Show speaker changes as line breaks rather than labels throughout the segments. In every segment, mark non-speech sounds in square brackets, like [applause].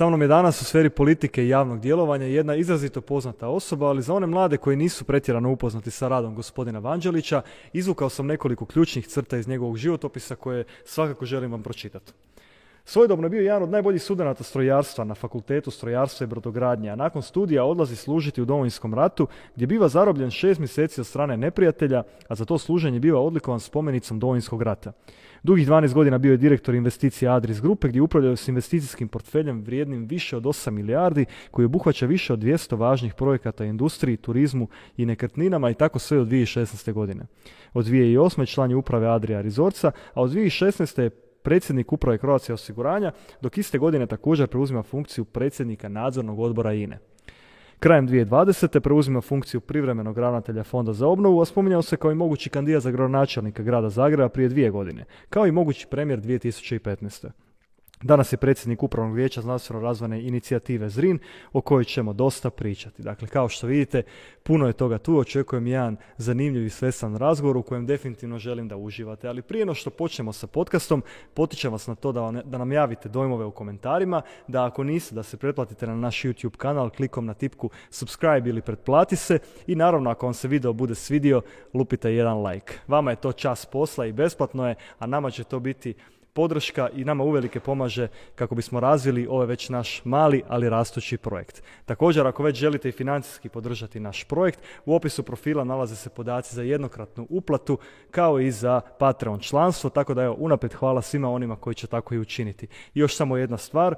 Sa mnom je danas u sferi politike i javnog djelovanja jedna izrazito poznata osoba, ali za one mlade koji nisu pretjerano upoznati sa radom gospodina Vanđelića, izvukao sam nekoliko ključnih crta iz njegovog životopisa koje svakako želim vam pročitati. Svojedobno je bio jedan od najboljih studenata strojarstva na fakultetu strojarstva i brodogradnje, a nakon studija odlazi služiti u Domovinskom ratu gdje biva zarobljen šest mjeseci od strane neprijatelja, a za to služenje biva odlikovan spomenicom Domovinskog rata. Dugih 12 godina bio je direktor investicije Adris Grupe gdje upravljaju s investicijskim portfeljem vrijednim više od 8 milijardi koji obuhvaća više od 200 važnih projekata industriji, turizmu i nekretninama i tako sve od 2016. godine. Od 2008. član je uprave Adria Resortsa, a od 2016. je predsjednik uprave Croatia osiguranja, dok iste godine također preuzima funkciju predsjednika nadzornog odbora INE. Krajem 2020. preuzima funkciju privremenog ravnatelja Fonda za obnovu, a spominjao se kao i mogući kandidat za gradonačelnika grada Zagreba prije dvije godine, kao i mogući premijer 2015. Danas je predsjednik Upravnog vijeća znanstveno razvojne inicijative ZRIN o kojoj ćemo dosta pričati. Dakle, kao što vidite, puno je toga tu. Očekujem jedan zanimljiv i svesan razgovor u kojem definitivno želim da uživate. Ali prije no što počnemo sa podcastom, potičem vas na to da, da nam javite dojmove u komentarima, da ako niste, da se pretplatite na naš YouTube kanal klikom na tipku subscribe ili pretplati se i naravno ako vam se video bude svidio, lupite jedan like. Vama je to čas posla i besplatno je, a nama će to biti podrška i nama uvelike pomaže kako bismo razvili ovaj već naš mali, ali rastući projekt. Također, ako već želite i financijski podržati naš projekt, u opisu profila nalaze se podaci za jednokratnu uplatu, kao i za Patreon članstvo, tako da evo, unaprijed hvala svima onima koji će tako i učiniti. I još samo jedna stvar,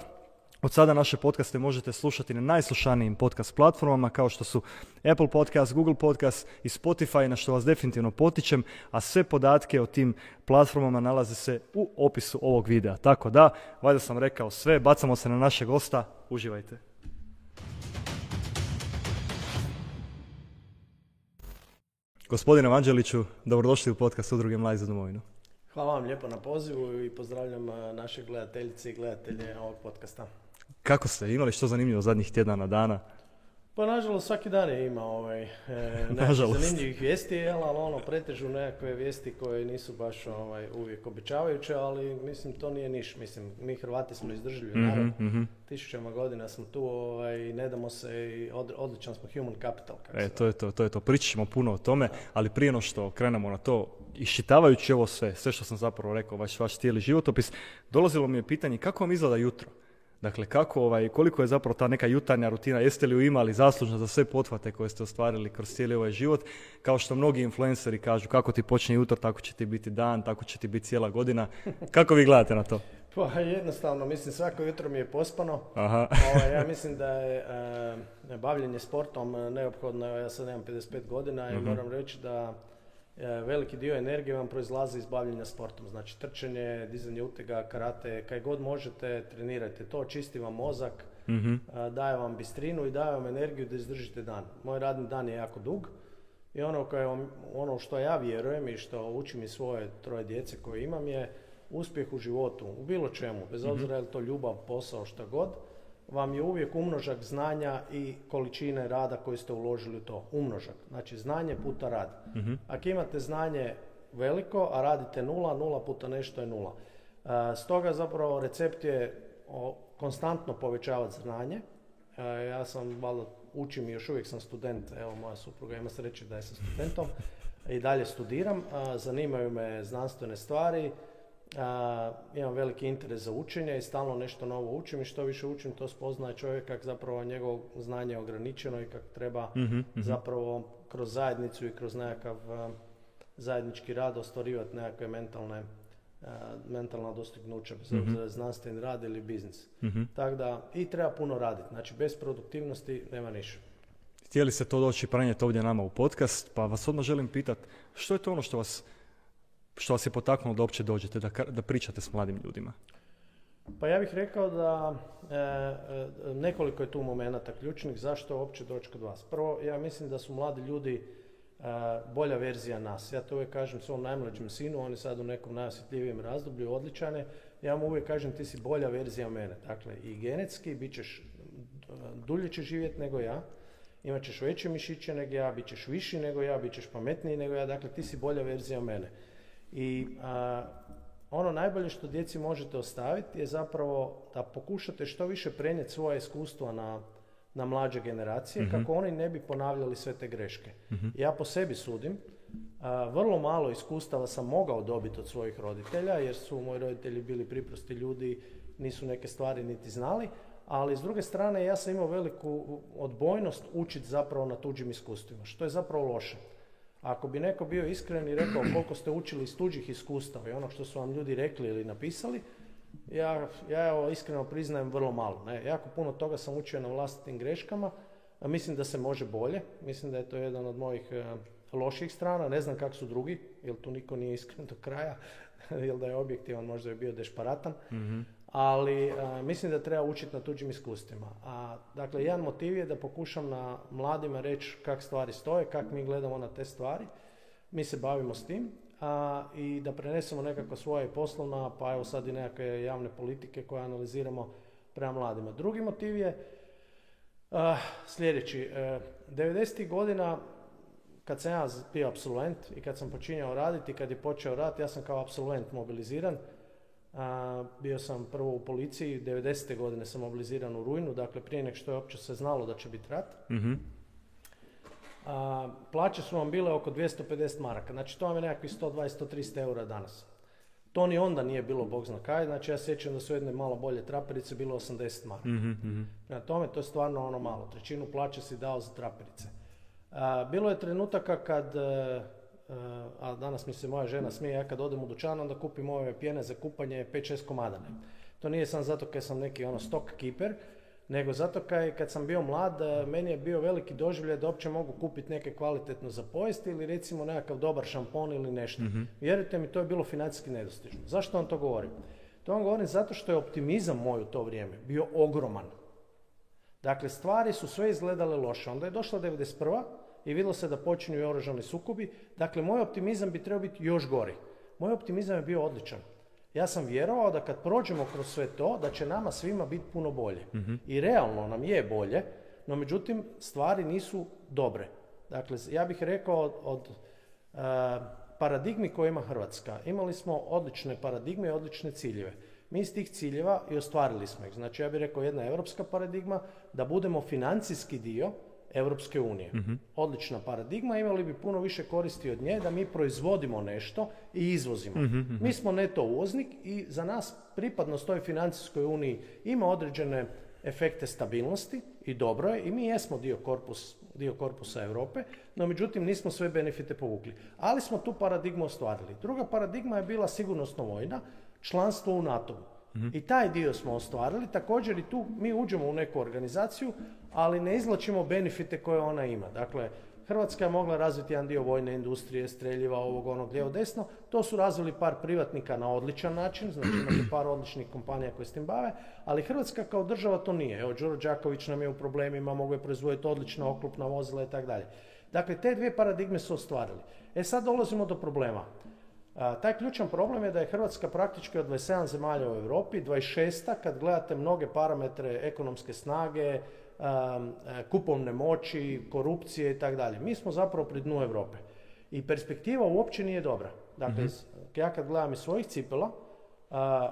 od sada naše podcaste možete slušati na najslušanijim podcast platformama kao što su Apple Podcast, Google Podcast i Spotify na što vas definitivno potičem, a sve podatke o tim platformama nalaze se u opisu ovog videa. Tako da, valjda sam rekao sve, bacamo se na naše gosta, uživajte. Gospodine Vanđeliću, dobrodošli u podcast Udruge Mladi za domovinu.
Hvala vam lijepo na pozivu i pozdravljam naše gledateljice i gledatelje ovog podcasta.
Kako ste? Imali što zanimljivo zadnjih tjedana, dana?
Pa nažalost svaki dan je ima ovaj, e, [laughs] zanimljivih vijesti, jel, ali ono pretežu nekakve vijesti koje nisu baš ovaj, uvijek obećavajuće, ali mislim to nije niš. Mislim, mi Hrvati smo izdržljivi mm narod, mm tisućama godina smo tu ovaj, i ne damo se i odličan smo human capital.
e, to je to, to je to. Pričat ćemo puno o tome, ali prije no što krenemo na to, iščitavajući ovo sve, sve što sam zapravo rekao, vaš, vaš cijeli životopis, dolazilo mi je pitanje kako vam izgleda jutro? Dakle, kako, ovaj, koliko je zapravo ta neka jutarnja rutina, jeste li ju imali zaslužno za sve potvate koje ste ostvarili kroz cijeli ovaj život, kao što mnogi influenceri kažu, kako ti počne jutro, tako će ti biti dan, tako će ti biti cijela godina. Kako vi gledate na to? [laughs]
Pa jednostavno, mislim svako jutro mi je pospano. Aha. [laughs] Ovaj, ja mislim da je e, bavljenje sportom neophodno, ja sad imam 55 godina i mhm. moram reći da veliki dio energije vam proizlazi iz bavljenja sportom. Znači trčanje, dizanje utega, karate, kaj god možete, trenirajte to, čisti vam mozak, mm daje vam bistrinu i daje vam energiju da izdržite dan. Moj radni dan je jako dug i ono, koje, ono što ja vjerujem i što učim i svoje troje djece koje imam je uspjeh u životu, u bilo čemu, bez mhm. obzira je li to ljubav, posao, šta god vam je uvijek umnožak znanja i količine rada koji ste uložili u to. Umnožak. Znači znanje puta rad. uh Ako imate znanje veliko, a radite nula, nula puta nešto je nula. Uh, stoga zapravo recept je o, konstantno povećavati znanje. Uh, ja sam valjda učim i još uvijek sam student, evo moja supruga ima sreće da je sa studentom i dalje studiram, zanimaju me znanstvene stvari, imam veliki interes za učenje i stalno nešto novo učim i što više učim to spoznaje čovjek kako zapravo njegovo znanje je ograničeno i kako treba mhm, mhm. zapravo kroz zajednicu i kroz nekakav zajednički rad ostvarivati nekakve mentalne mentalna dostignuća, bez mm znanstveni rad ili biznis. Tako da i treba puno raditi. Znači bez produktivnosti nema ništa.
Htjeli ste to doći prenijeti ovdje nama u podcast, pa vas odmah želim pitati što je to ono što vas što vas je potaknulo da uopće dođete, da, da pričate s mladim ljudima?
Pa ja bih rekao da e, e, nekoliko je tu momenata ključnih zašto uopće doći kod vas. Prvo, ja mislim da su mladi ljudi e, bolja verzija nas. Ja to uvijek kažem svom najmlađem sinu, on je sad u nekom najosjetljivijem razdoblju, odličane. Ja mu uvijek kažem ti si bolja verzija mene. Dakle, i genetski, bit ćeš, dulje ćeš živjeti nego ja, imat ćeš veće mišiće nego ja, bit ćeš viši nego ja, bit ćeš pametniji nego ja, dakle ti si bolja verzija mene. I ono najbolje što djeci možete ostaviti je zapravo da pokušate što više prenijeti svoje iskustva na, na mlađe generacije mhm. kako oni ne bi ponavljali sve te greške. Mhm. Ja po sebi sudim, vrlo malo iskustava sam mogao dobiti od svojih roditelja jer su moji roditelji bili priprosti ljudi, nisu neke stvari niti znali, ali s druge strane ja sam imao veliku odbojnost učiti zapravo na tuđim iskustvima, što je zapravo loše. Ako bi neko bio iskren i rekao koliko ste učili iz tuđih iskustava i ono što su vam ljudi rekli ili napisali, ja, ja evo iskreno priznajem vrlo malo. Ne? Jako puno toga sam učio na vlastitim greškama, a mislim da se može bolje. Mislim da je to jedan od mojih e, loših strana. Ne znam kako su drugi, jer tu niko nije iskren do kraja, [laughs] jer da je objektivan možda je bio dešparatan. mm ali e, mislim da treba učiti na tuđim iskustvima. A, dakle, jedan motiv je da pokušam na mladima reći kak stvari stoje, kak mi gledamo na te stvari. Mi se bavimo s tim a, i da prenesemo nekako svoje poslovna, pa evo sad i nekakve javne politike koje analiziramo prema mladima. Drugi motiv je a, sljedeći. E, 90. godina kad sam ja bio absolvent i kad sam počinjao raditi, kad je počeo rad, ja sam kao absolvent mobiliziran a, bio sam prvo u policiji, 90. godine sam mobiliziran u Rujnu, dakle prije nek što je uopće se znalo da će biti rat. mm A, plaće su vam bile oko 250 maraka, znači to vam je nekakvih 120-130 eura danas. To ni onda nije bilo bog zna kaj, znači ja sjećam da su jedne malo bolje traperice bilo 80 maraka. mm Prema tome to je stvarno ono malo, trećinu plaće si dao za traperice. A, bilo je trenutaka kad a danas mi se moja žena smije, ja kad odem u dućan, onda kupim ove pjene za kupanje 5-6 komadane. To nije sam zato kad sam neki ono stock keeper, nego zato kaj, kad sam bio mlad, e, meni je bio veliki doživljaj da uopće mogu kupiti neke kvalitetno za pojesti ili recimo nekakav dobar šampon ili nešto. mm Vjerujte mi, to je bilo financijski nedostižno. Zašto vam to govorim? To vam govorim zato što je optimizam moj u to vrijeme bio ogroman. Dakle, stvari su sve izgledale loše. Onda je došla 91 i vidjelo se da počinju i oružani sukobi. Dakle, moj optimizam bi trebao biti još gori. Moj optimizam je bio odličan. Ja sam vjerovao da kad prođemo kroz sve to, da će nama svima biti puno bolje. Mhm. I realno nam je bolje, no međutim, stvari nisu dobre. Dakle, ja bih rekao od, od uh, paradigmi koje ima Hrvatska. Imali smo odlične paradigme i odlične ciljeve. Mi iz tih ciljeva i ostvarili smo ih. Znači, ja bih rekao jedna europska paradigma, da budemo financijski dio Europske unije. Mhm. Odlična paradigma, imali bi puno više koristi od nje da mi proizvodimo nešto i izvozimo. Mhm, mhm. Mi smo neto uvoznik i za nas pripadnost toj financijskoj uniji ima određene efekte stabilnosti i dobro je i mi jesmo dio, korpus, dio korpusa Europe, no međutim nismo sve benefite povukli. Ali smo tu paradigmu ostvarili. Druga paradigma je bila sigurnosno vojna, članstvo u NATO-u. I taj dio smo ostvarili. Također i tu mi uđemo u neku organizaciju, ali ne izlačimo benefite koje ona ima. Dakle, Hrvatska je mogla razviti jedan dio vojne industrije, streljiva, ovog, onog, lijevo, desno. To su razvili par privatnika na odličan način, znači imate par odličnih kompanija koje s tim bave, ali Hrvatska kao država to nije. Evo, Đuro Đaković nam je u problemima, mogu je proizvoditi odlična oklopna vozila i tako dalje. Dakle, te dvije paradigme su ostvarili. E sad dolazimo do problema. A, taj ključan problem je da je Hrvatska praktički od 27 zemalja u Europi, 26. kad gledate mnoge parametre ekonomske snage, kupovne moći, korupcije i tako dalje. Mi smo zapravo pri dnu Europe. I perspektiva uopće nije dobra. Dakle, mm ja kad gledam iz svojih cipela,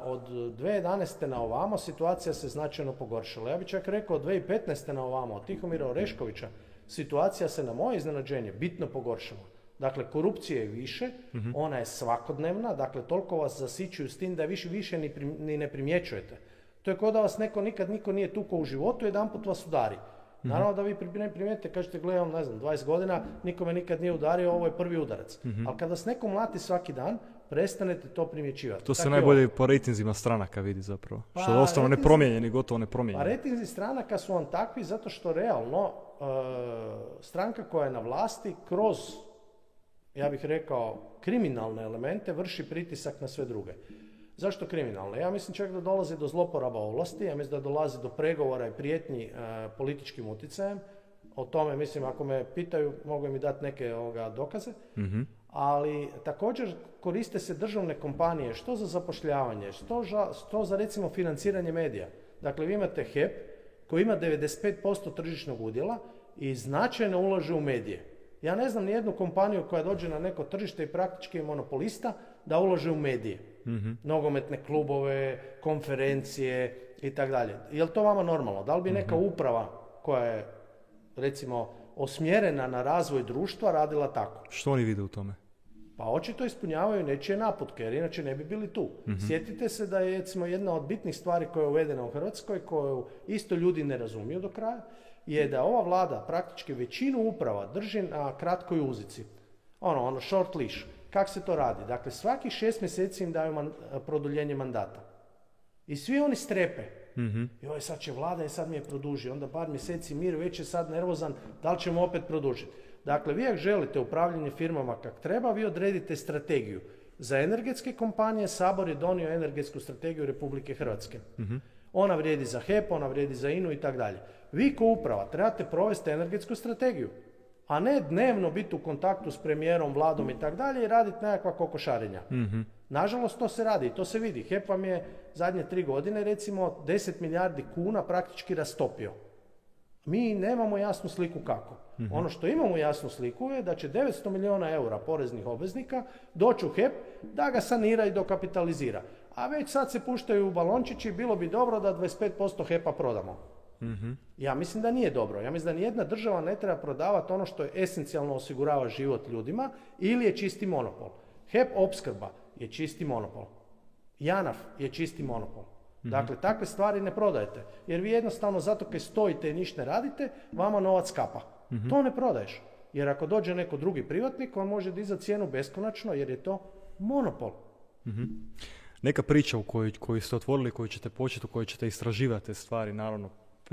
od 2011. na ovamo situacija se značajno pogoršala. Ja bih čak rekao od 2015. na ovamo, od Tihomira Oreškovića, situacija se na moje iznenađenje bitno pogoršala. Dakle, korupcije je više, mhm. ona je svakodnevna, dakle, toliko vas zasićuju s tim da više, više ni, ni ne primjećujete. To je kao da vas neko nikad niko nije tukao u životu, jedan put vas udari. Mhm. Naravno da vi ne primijetite, kažete, gledam, ne znam, 20 godina, niko me nikad nije udario, ovo je prvi udarac. mm Ali kada vas neko mlati svaki dan, prestanete to primjećivati.
To se najbolje po rejtinzima stranaka vidi zapravo. Pa, što je ostalo nepromijenjeni, gotovo nepromijenjeni.
Pa rejtinzi stranaka su vam takvi zato što realno uh, stranka koja je na vlasti kroz ja bih rekao, kriminalne elemente vrši pritisak na sve druge. Zašto kriminalne? Ja mislim čak da dolazi do zloporaba ovlasti, ja mislim da dolazi do pregovora i prijetnji e, političkim utjecajem. O tome, mislim, ako me pitaju, mogu mi dati neke ovoga, dokaze. mm Ali također koriste se državne kompanije, što za zapošljavanje, što za, što za recimo financiranje medija. Dakle, vi imate HEP koji ima 95% tržišnog udjela i značajno ulaže u medije. Ja ne znam ni jednu kompaniju koja dođe na neko tržište i praktički je monopolista da ulaže u medije. Mm Nogometne klubove, konferencije i tako dalje. Je li to vama normalno? Da li bi neka mhm. uprava koja je recimo osmjerena na razvoj društva radila tako?
Što oni vide u tome?
Pa očito ispunjavaju nečije naputke, jer inače ne bi bili tu. mm Sjetite se da je recimo jedna od bitnih stvari koja je uvedena u Hrvatskoj, koju isto ljudi ne razumiju do kraja, je da ova vlada praktički većinu uprava drži na kratkoj uzici. Ono, ono, short leash. Kako se to radi? Dakle, svaki šest mjeseci im daju produljenje mandata. I svi oni strepe. Mm-hmm. Joj, sad će vlada i sad mi je produži. Onda par mjeseci mir, već je sad nervozan, da li ćemo opet produžiti. Dakle, vi ako želite upravljanje firmama kak treba, vi odredite strategiju. Za energetske kompanije Sabor je donio energetsku strategiju Republike Hrvatske. mm Ona vrijedi za HEP, ona vrijedi za INU i tako dalje. Vi ko uprava trebate provesti energetsku strategiju, a ne dnevno biti u kontaktu s premijerom, vladom i tako dalje i raditi nekakva kokošarenja. mm Nažalost, to se radi i to se vidi. HEP vam je zadnje tri godine, recimo, 10 milijardi kuna praktički rastopio. Mi nemamo jasnu sliku kako. Mhm. Ono što imamo jasnu sliku je da će 900 milijuna eura poreznih obveznika doći u HEP da ga sanira i dokapitalizira. A već sad se puštaju balončići, bilo bi dobro da 25% HEP-a prodamo. Mhm. Ja mislim da nije dobro. Ja mislim da nijedna država ne treba prodavati ono što je esencijalno osigurava život ljudima ili je čisti monopol. HEP opskrba je čisti monopol. JANAF je čisti monopol. Mhm. Dakle, takve stvari ne prodajete. Jer vi jednostavno zato kad stojite i ništa ne radite, vama novac kapa. Mhm. To ne prodaješ. Jer ako dođe neko drugi privatnik, on može dizati cijenu beskonačno jer je to monopol.
Mhm. Neka priča u kojoj, koju ste otvorili, koju ćete početi, u kojoj ćete istraživati te stvari, naravno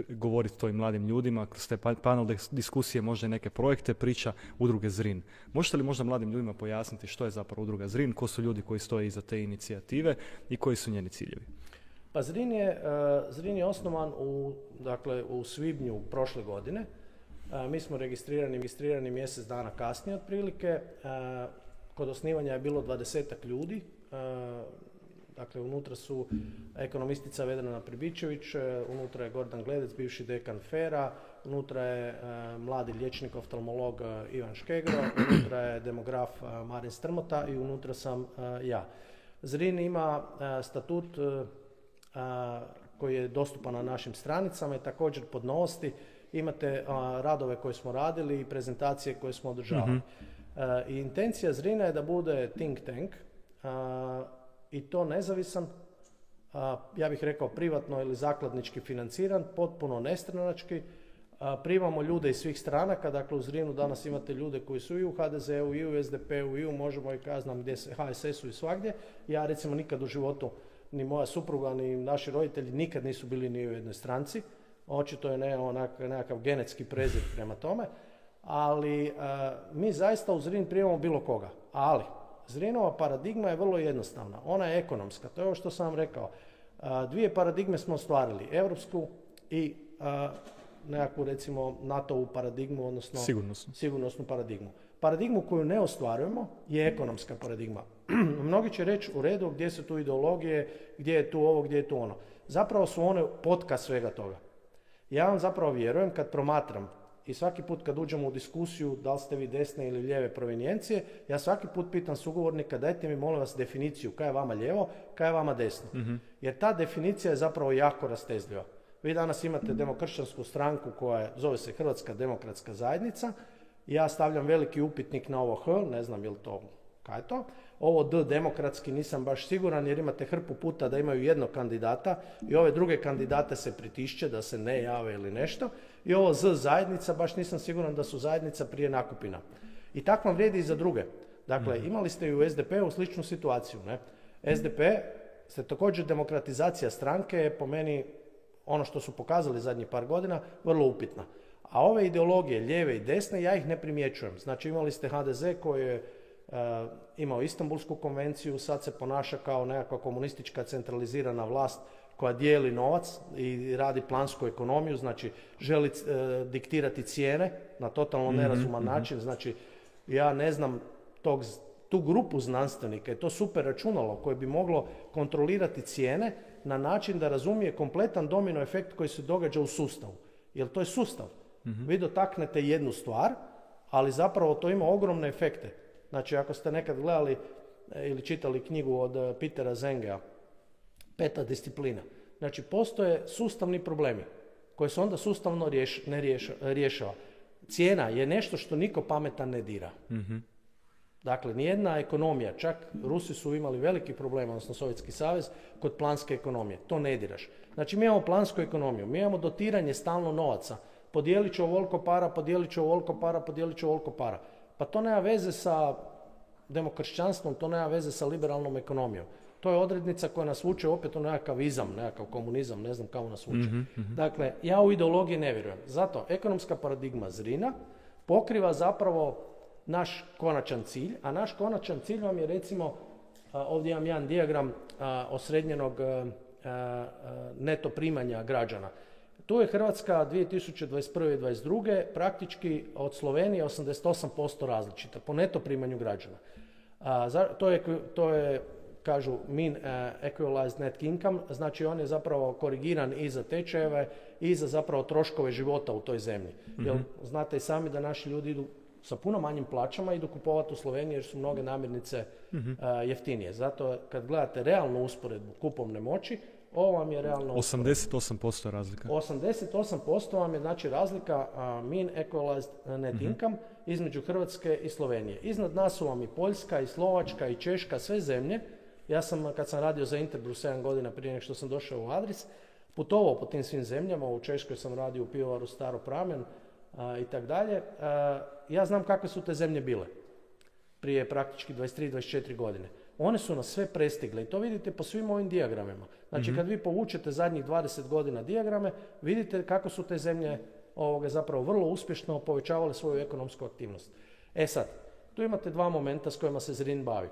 govoriti to i mladim ljudima, kroz te pa-, panel diskusije, možda i neke projekte, priča udruge ZRIN. Možete li možda mladim ljudima pojasniti što je zapravo udruga ZRIN, ko su ljudi koji stoje iza te inicijative i koji su njeni ciljevi?
Pa Zrin je, e, Zrin je osnovan u, dakle, u svibnju prošle godine. E, mi smo registrirani, registrirani mjesec dana kasnije otprilike. E, kod osnivanja je bilo dvadesetak ljudi. Dakle, unutra su ekonomistica Vedrana Pribičević, unutra je Gordan Gledec, bivši dekan Fera, unutra je mladi liječnik oftalmolog Ivan Škegro, unutra je demograf Marin Strmota i unutra sam ja. Zrin ima statut koji je dostupan na našim stranicama i također pod novosti imate radove koje smo radili i prezentacije koje smo održavali. Mhm. I intencija Zrina je da bude think tank i to nezavisan, ja bih rekao privatno ili zakladnički financiran, potpuno nestranački, primamo ljude iz svih stranaka, dakle u Zrinu danas imate ljude koji su i u HDZ-u, i u SDP-u, i u Možemo i kaznam gdje se HSS-u i svagdje. Ja recimo nikad u životu ni moja supruga, ni naši roditelji nikad nisu bili ni u jednoj stranci. Očito je ne, onak, nekakav genetski prezir prema tome. Ali mi zaista u Zrin primamo bilo koga. Ali, Zrinova paradigma je vrlo jednostavna. Ona je ekonomska. To je ovo što sam vam rekao. Dvije paradigme smo ostvarili. Europsku i nekakvu recimo NATO-u paradigmu, odnosno
sigurnosnu.
sigurnosnu paradigmu. Paradigmu koju ne ostvarujemo je ekonomska paradigma. [clears throat] Mnogi će reći u redu gdje su tu ideologije, gdje je tu ovo, gdje je tu ono. Zapravo su one potka svega toga. Ja vam zapravo vjerujem kad promatram i svaki put kad uđemo u diskusiju da li ste vi desne ili lijeve provenijencije, ja svaki put pitam sugovornika dajte mi molim vas definiciju kaj je vama lijevo, kaj je vama desno. Mhm. Jer ta definicija je zapravo jako rastezljiva. Vi danas imate demokršćansku stranku koja zove se Hrvatska demokratska zajednica. Ja stavljam veliki upitnik na ovo H, ne znam je li to, kaj je to. Ovo D demokratski nisam baš siguran jer imate hrpu puta da imaju jednog kandidata i ove druge kandidate se pritišće da se ne jave ili nešto. I ovo Z zajednica baš nisam siguran da su zajednica prije nakupina. I tako vam vrijedi i za druge. Dakle, mhm. imali ste i u SDP-u sličnu situaciju. Ne? SDP se također demokratizacija stranke je po meni ono što su pokazali zadnjih par godina vrlo upitna. A ove ideologije, lijeve i desne, ja ih ne primjećujem. Znači imali ste HDZ koji je Eh, imao Istanbulsku konvenciju, sad se ponaša kao nekakva komunistička centralizirana vlast koja dijeli novac i radi plansku ekonomiju, znači želi eh, diktirati cijene na totalno mhm, nerazuman mhm. način, znači ja ne znam tog, tu grupu znanstvenika je to super računalo koje bi moglo kontrolirati cijene na način da razumije kompletan domino efekt koji se događa u sustavu. Jer to je sustav. mm Vi dotaknete jednu stvar, ali zapravo to ima ogromne efekte. Znači, ako ste nekad gledali ili čitali knjigu od Petera Zengea, peta disciplina. Znači, postoje sustavni problemi koje se onda sustavno ne rješava. Cijena je nešto što niko pametan ne dira. mm Dakle, nijedna ekonomija, čak Rusi su imali veliki problem, odnosno Sovjetski savez, kod planske ekonomije. To ne diraš. Znači, mi imamo plansku ekonomiju, mi imamo dotiranje stalno novaca. Podijelit ću ovoliko para, podijelit ću ovoliko para, podijelit ću ovoliko para. Pa to nema veze sa demokršćanstvom, to nema veze sa liberalnom ekonomijom. To je odrednica koja nas vuče opet u nekakav izam, nekakav komunizam, ne znam kako nas vuče. Mhm, mhm. Dakle, ja u ideologiji ne vjerujem. Zato ekonomska paradigma Zrina pokriva zapravo naš konačan cilj, a naš konačan cilj vam je recimo, ovdje imam jedan dijagram osrednjenog neto primanja građana. Tu je Hrvatska 2021. i 2022. praktički od Slovenije 88% različita po neto primanju građana. to, je, to je kažu mean uh, equalized net income, znači on je zapravo korigiran i za tečajeve i za zapravo troškove života u toj zemlji. mm znate i sami da naši ljudi idu sa puno manjim plaćama idu kupovati u Sloveniji jer su mnoge namirnice mhm. jeftinije. Zato kad gledate realnu usporedbu kupovne moći, ovo vam je realno...
88% razlika.
88% vam je znači razlika uh, mean equalized net mhm. income između Hrvatske i Slovenije. Iznad nas su vam i Poljska, i Slovačka, i Češka, sve zemlje ja sam, kad sam radio za Interbru 7 godina prije nego što sam došao u Adris, putovao po tim svim zemljama, u Češkoj sam radio u pivovaru Staro Pramen i tako dalje. Ja znam kakve su te zemlje bile prije praktički 23-24 godine. One su nas sve prestigle i to vidite po svim ovim dijagramima. Znači mhm. kad vi povučete zadnjih 20 godina dijagrame, vidite kako su te zemlje ovoga, zapravo vrlo uspješno povećavale svoju ekonomsku aktivnost. E sad, tu imate dva momenta s kojima se Zrin bavi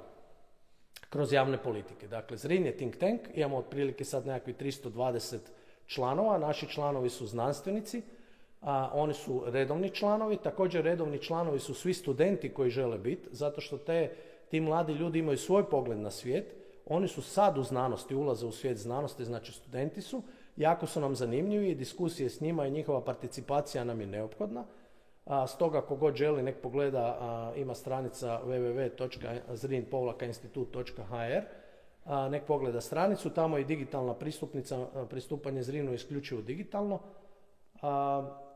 kroz javne politike. Dakle, Zrin je think tank, imamo otprilike sad nekakvih 320 članova, naši članovi su znanstvenici, a oni su redovni članovi, također redovni članovi su svi studenti koji žele biti, zato što te, ti mladi ljudi imaju svoj pogled na svijet, oni su sad u znanosti, ulaze u svijet znanosti, znači studenti su, jako su nam zanimljivi diskusije s njima i njihova participacija nam je neophodna. A, stoga kogod želi nek pogleda, ima stranica www.zrin-institut.hr nek pogleda stranicu, tamo je digitalna pristupnica, pristupanje Zrinu isključivo digitalno,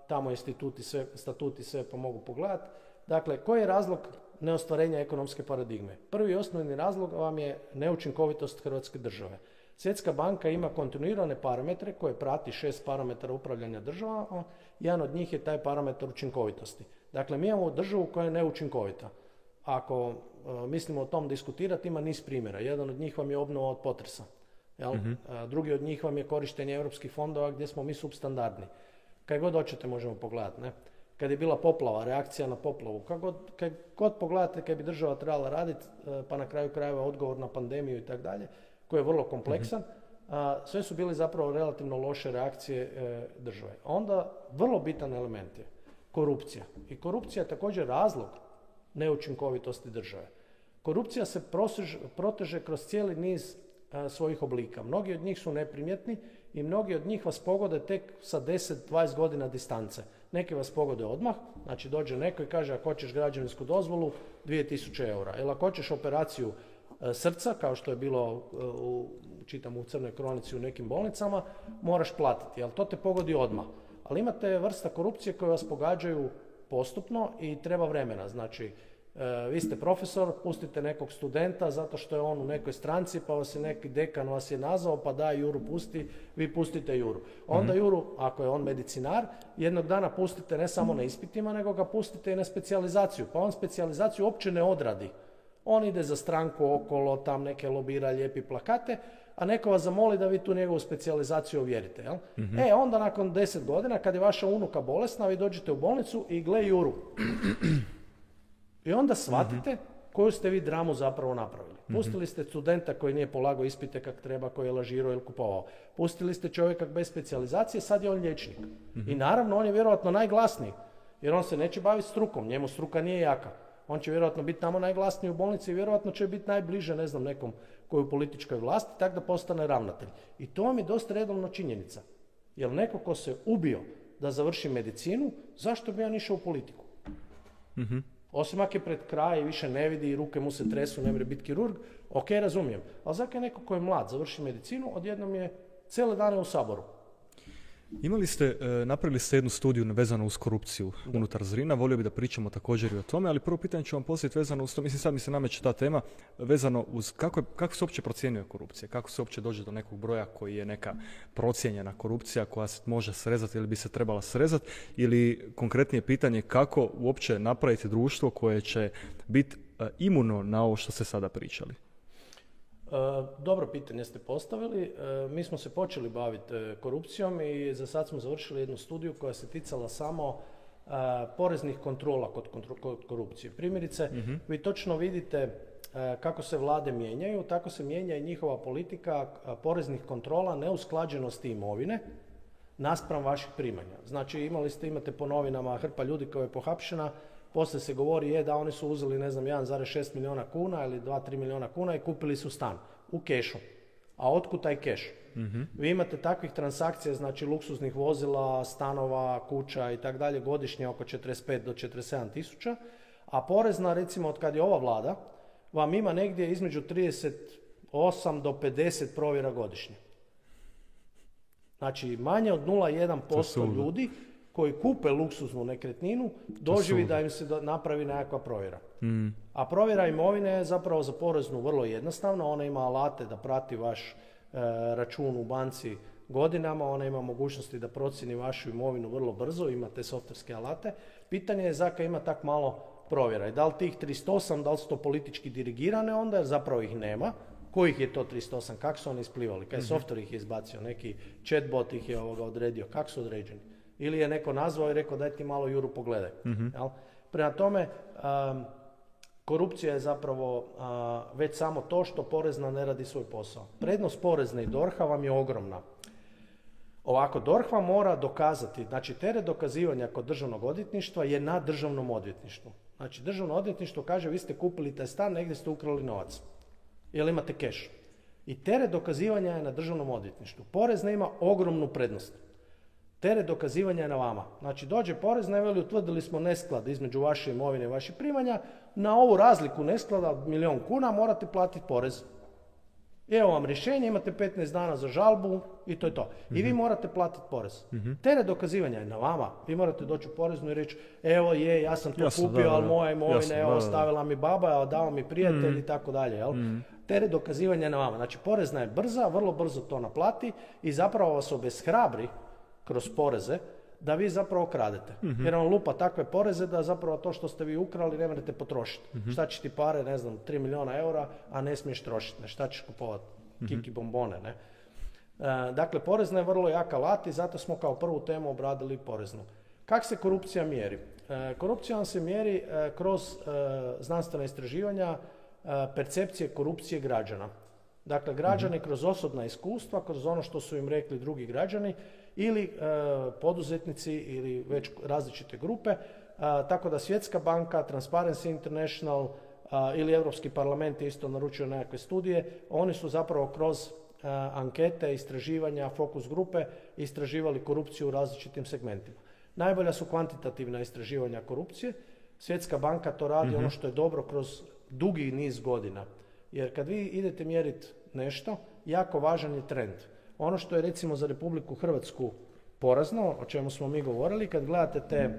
tamo instituti sve, statuti sve pa mogu pogledati. Dakle, koji je razlog neostvarenja ekonomske paradigme? Prvi osnovni razlog vam je neučinkovitost Hrvatske države. Svjetska banka ima kontinuirane parametre koje prati šest parametara upravljanja država. Jedan od njih je taj parametar učinkovitosti. Dakle, mi imamo državu koja je neučinkovita. Ako e, mislimo o tom diskutirati, ima niz primjera. Jedan od njih vam je obnova od potresa. Jel? Mhm. drugi od njih vam je korištenje europskih fondova gdje smo mi substandardni. Kaj god hoćete možemo pogledati. Ne? Kad je bila poplava, reakcija na poplavu, kad god, kad god pogledate kad bi država trebala raditi, e, pa na kraju krajeva odgovor na pandemiju i tako dalje, koji je vrlo kompleksan, a, sve su bili zapravo relativno loše reakcije e, države. Onda vrlo bitan element je korupcija. I korupcija je također razlog neučinkovitosti države. Korupcija se proteže kroz cijeli niz e, svojih oblika. Mnogi od njih su neprimjetni i mnogi od njih vas pogode tek sa 10-20 godina distance. Neki vas pogode odmah, znači dođe neko i kaže ako hoćeš građevinsku dozvolu 2000 eura. Ili ako hoćeš operaciju E, srca, kao što je bilo u, čitam u crnoj kronici u nekim bolnicama, moraš platiti, ali to te pogodi odmah. Ali imate vrsta korupcije koje vas pogađaju postupno i treba vremena. Znači, e, vi ste profesor, pustite nekog studenta zato što je on u nekoj stranci, pa vas je neki dekan vas je nazvao, pa da, Juru pusti, vi pustite Juru. Onda mhm. Juru, ako je on medicinar, jednog dana pustite ne samo na ispitima, nego ga pustite i na specijalizaciju. Pa on specijalizaciju uopće ne odradi on ide za stranku okolo, tam neke lobira, lijepi plakate, a neko vas zamoli da vi tu njegovu specijalizaciju ovjerite. Jel? Mhm. E, onda nakon deset godina, kad je vaša unuka bolesna, vi dođete u bolnicu i gle juru. [clears throat] I onda shvatite koju ste vi dramu zapravo napravili. Mhm. Pustili ste studenta koji nije polagao ispite kak treba, koji je lažirao ili kupovao. Pustili ste čovjeka bez specijalizacije, sad je on liječnik. I naravno, on je vjerojatno najglasniji, jer on se neće baviti strukom, njemu struka nije jaka on će vjerojatno biti tamo najglasniji u bolnici i vjerojatno će biti najbliže, ne znam, nekom koji u političkoj vlasti, tako da postane ravnatelj. I to vam je dosta redovna činjenica. Jer neko ko se ubio da završi medicinu, zašto bi on išao u politiku? mm Osim ako je pred kraj i više ne vidi, ruke mu se tresu, ne može biti kirurg, ok, razumijem. Ali zaka je neko ko je mlad, završi medicinu, odjednom je cijele dane u saboru.
Imali ste, e, napravili ste jednu studiju vezanu uz korupciju unutar Zrina, volio bi da pričamo također i o tome, ali prvo pitanje ću vam postaviti vezano uz to, mislim sad mi se nameće ta tema, vezano uz kako, kako se uopće procjenjuje korupcija, kako se uopće dođe do nekog broja koji je neka procijenjena korupcija koja se može srezati ili bi se trebala srezati, ili konkretnije pitanje kako uopće napraviti društvo koje će biti e, imuno na ovo što ste sada pričali.
E, dobro pitanje ste postavili. E, mi smo se počeli baviti e, korupcijom i za sad smo završili jednu studiju koja se ticala samo poreznih kontrola kod korupcije. Primjerice, mhm. vi točno vidite kako se vlade mijenjaju, tako se mijenja i njihova politika poreznih kontrola neusklađenosti imovine naspram vaših primanja. Znači imali ste, imate po novinama hrpa ljudi koja je pohapšena, poslije se govori je da oni su uzeli ne znam 1,6 milijuna kuna ili 2-3 milijuna kuna i kupili su stan u kešu. A otkud taj keš? mm Vi imate takvih transakcija, znači luksuznih vozila, stanova, kuća i tak dalje, godišnje oko 45 do 47 tisuća, a porezna recimo od kad je ova vlada, vam ima negdje između 38 do 50 provjera godišnje. Znači manje od 0,1% ljudi koji kupe luksuznu nekretninu doživi da im se napravi nekakva provjera. Mm. A provjera imovine je zapravo za poreznu vrlo jednostavna. Ona ima alate da prati vaš e, račun u banci godinama, ona ima mogućnosti da procjeni vašu imovinu vrlo brzo, ima te softverske alate. Pitanje je zaka ima tak malo provjera. I da li tih 308, da li su to politički dirigirane onda, jer zapravo ih nema. Kojih je to 308? Kako su oni isplivali? Kaj mm softver ih je izbacio? Neki chatbot ih je ovoga odredio? Kako su određeni? Ili je neko nazvao i rekao daj ti malo Juru pogledaj. mm Jel? Prema tome, um, korupcija je zapravo već samo to što porezna ne radi svoj posao. Prednost porezne i dorha vam je ogromna. Ovako, DORH vam mora dokazati, znači teret dokazivanja kod državnog odvjetništva je na državnom odvjetništvu. Znači državno odvjetništvo kaže vi ste kupili taj stan, negdje ste ukrali novac. Jel imate keš. I teret dokazivanja je na državnom odvjetništvu. Porezna ima ogromnu prednost. Teret dokazivanja je na vama. Znači dođe porez, ne veli, utvrdili smo nesklad između vaše imovine i vaših primanja, na ovu razliku nesklada od milijun kuna morate platiti porez. Evo vam rješenje, imate 15 dana za žalbu i to je to. I vi mhm. morate platiti porez. mm Teret dokazivanja je na vama. Vi morate doći u poreznu i reći, evo je, ja sam to kupio, ali moja imovina, je ostavila mi baba, dao mi prijatelj mhm. i tako dalje. Jel? mm Teret dokazivanja je na vama. Znači, porezna je brza, vrlo brzo to naplati i zapravo vas obeshrabri kroz poreze, da vi zapravo kradete. mm Jer on lupa takve poreze da zapravo to što ste vi ukrali ne možete potrošiti. mm Šta će ti pare, ne znam, 3 milijuna eura, a ne smiješ trošiti. Ne? Šta ćeš kupovati? mm Kiki bombone, ne? E, dakle, porezna je vrlo jaka alat i zato smo kao prvu temu obradili poreznu. Kako se korupcija mjeri? E, korupcija vam se mjeri e, kroz znanstvena istraživanja percepcije korupcije građana. Dakle, građani mhm. kroz osobna iskustva, kroz ono što su im rekli drugi građani, ili e, poduzetnici ili već različite grupe. tako da Svjetska banka, Transparency International ili Europski parlament isto naručio nekakve studije. Oni su zapravo kroz ankete, istraživanja, fokus grupe istraživali korupciju u različitim segmentima. Najbolja su kvantitativna istraživanja korupcije. Svjetska banka to radi ono mhm. što je dobro kroz dugi niz godina. Jer kad vi idete mjeriti nešto, jako važan je trend. Ono što je recimo za Republiku Hrvatsku porazno, o čemu smo mi govorili, kad gledate te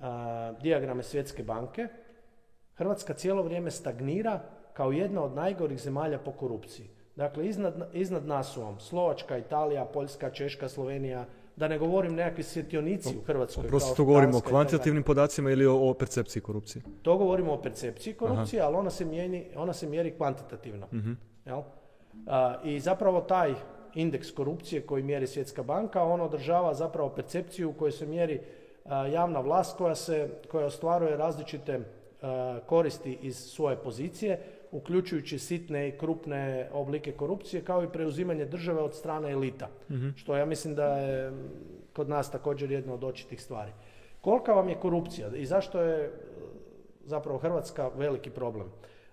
a, dijagrame Svjetske banke, Hrvatska cijelo vrijeme stagnira kao jedna od najgorih zemalja po korupciji. Dakle, iznad, iznad nas su vam Slovačka, Italija, Poljska, Češka, Slovenija, da ne govorim nekakvi svjetionici u Hrvatskoj.
Prosto to govorimo o kvantitativnim podacima ili o, percepciji korupcije?
To govorimo o percepciji korupcije, ali ona se, mjeri, ona se mjeri kvantitativno. uh Jel? I zapravo taj indeks korupcije koji mjeri Svjetska banka, on održava zapravo percepciju u kojoj se mjeri javna vlast koja, se, koja ostvaruje različite koristi iz svoje pozicije, uključujući sitne i krupne oblike korupcije, kao i preuzimanje države od strane elita. Mhm. Što ja mislim da je kod nas također jedna od očitih stvari. Kolika vam je korupcija i zašto je zapravo Hrvatska veliki problem?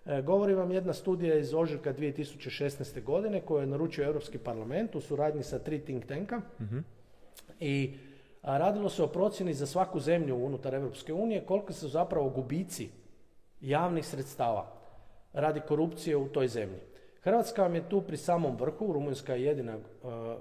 E, govori vam jedna studija iz ožujka 2016. godine koju je naručio Europski parlament u suradnji sa tri think tanka mhm. i radilo se o procjeni za svaku zemlju unutar Europske unije koliko su zapravo gubici javnih sredstava radi korupcije u toj zemlji. Hrvatska vam je tu pri samom vrhu, Rumunjska je jedina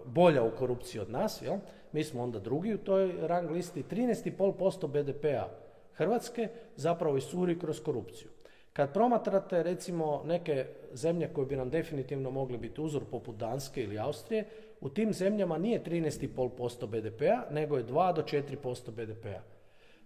bolja u korupciji od nas, jel? mi smo onda drugi u toj rang listi, 13,5% BDP-a Hrvatske zapravo isuri kroz korupciju. Kad promatrate recimo neke zemlje koje bi nam definitivno mogli biti uzor poput Danske ili Austrije, u tim zemljama nije 13,5% BDP-a, nego je 2 do 4% BDP-a.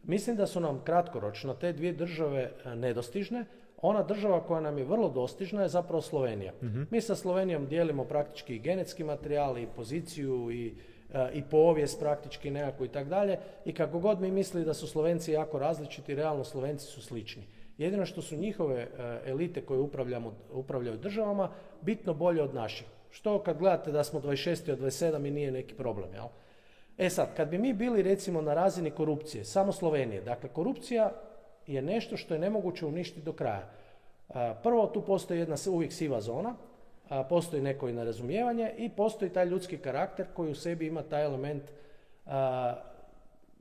Mislim da su nam kratkoročno te dvije države e, nedostižne. Ona država koja nam je vrlo dostižna je zapravo Slovenija. Mhm. Mi sa Slovenijom dijelimo praktički i genetski materijal i poziciju i E, i povijest praktički nekako i tako dalje. I kako god mi mislili da su Slovenci jako različiti, realno Slovenci su slični. Jedino što su njihove e, elite koje upravljaju državama bitno bolje od naših. Što kad gledate da smo 26. od 27 i nije neki problem, jel? E sad, kad bi mi bili recimo na razini korupcije, samo Slovenije, dakle korupcija je nešto što je nemoguće uništiti do kraja. E, prvo, tu postoji jedna uvijek siva zona, postoji neko i nerazumijevanje i postoji taj ljudski karakter koji u sebi ima taj element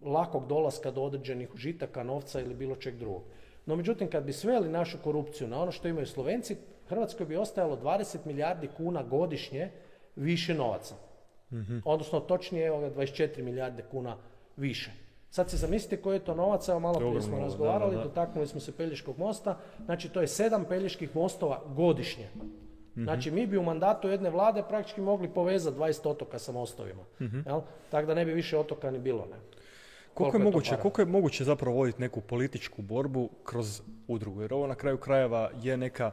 lakog dolaska do određenih užitaka, novca ili bilo čeg drugog. No međutim, kad bi sveli našu korupciju na ono što imaju Slovenci, Hrvatskoj bi ostajalo 20 milijardi kuna godišnje više novaca. mm Odnosno, točnije, evo 24 milijarde kuna više. Sad se zamislite koji je to novac, evo malo prije smo razgovarali, dotaknuli smo se Pelješkog mosta, znači to je sedam Peljeških mostova godišnje. Mhm. Znači mi bi u mandatu jedne vlade praktički mogli povezati 20 otoka sa mostovima. mm Tako da ne bi više otoka ni bilo. Ne?
Koliko, je, moguće, koliko je moguće zapravo voditi neku političku borbu kroz udrugu? Jer ovo na kraju krajeva je neka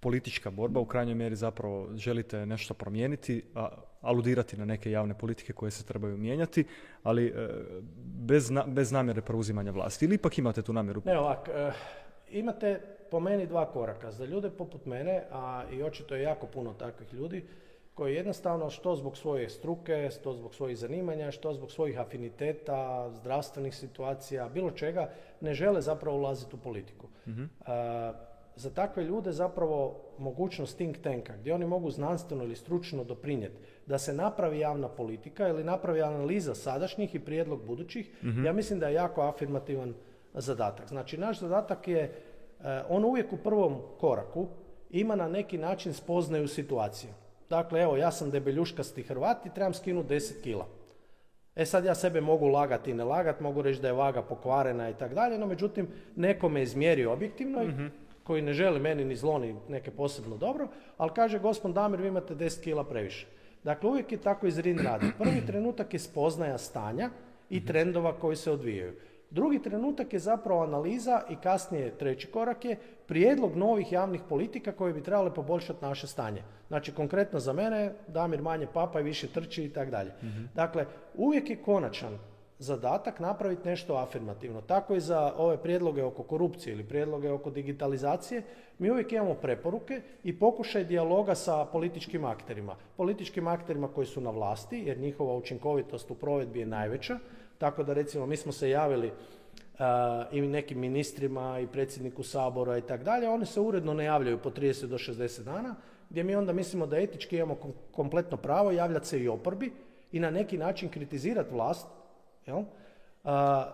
politička borba, u krajnjoj mjeri zapravo želite nešto promijeniti, a, aludirati na neke javne politike koje se trebaju mijenjati, ali e, bez, bez namjere preuzimanja vlasti. Ili ipak imate tu namjeru?
Ne, ovak, e, imate po meni dva koraka. Za ljude poput mene, a i očito je jako puno takvih ljudi, koji jednostavno što zbog svoje struke, što zbog svojih zanimanja, što zbog svojih afiniteta, zdravstvenih situacija, bilo čega, ne žele zapravo ulaziti u politiku. Mhm. za takve ljude zapravo mogućnost think tanka, gdje oni mogu znanstveno ili stručno doprinijeti da se napravi javna politika ili napravi analiza sadašnjih i prijedlog budućih, mhm. ja mislim da je jako afirmativan zadatak. Znači, naš zadatak je E, on uvijek u prvom koraku ima na neki način spoznaju situaciju. Dakle, evo, ja sam debeljuškasti Hrvat i trebam skinuti 10 kila. E sad ja sebe mogu lagati i ne lagati, mogu reći da je vaga pokvarena i tako dalje, no međutim, neko me izmjeri objektivno, mm koji ne želi meni ni zlo ni neke posebno dobro, ali kaže, gospod Damir, vi imate 10 kila previše. Dakle, uvijek je tako izrin radi. Prvi trenutak je spoznaja stanja i mhm. trendova koji se odvijaju. Drugi trenutak je zapravo analiza i kasnije treći korak je prijedlog novih javnih politika koje bi trebale poboljšati naše stanje. Znači konkretno za mene Damir manje papa i više trči i tako dalje. Mhm. Dakle, uvijek je konačan zadatak napraviti nešto afirmativno. Tako i za ove prijedloge oko korupcije ili prijedloge oko digitalizacije, mi uvijek imamo preporuke i pokušaj dijaloga sa političkim akterima. Političkim akterima koji su na vlasti, jer njihova učinkovitost u provedbi je najveća, tako da recimo mi smo se javili i nekim ministrima i predsjedniku Sabora i tako dalje, oni se uredno ne javljaju po 30 do 60 dana, gdje mi onda mislimo da etički imamo kompletno pravo javljati se i oporbi i na neki način kritizirati vlast, jel?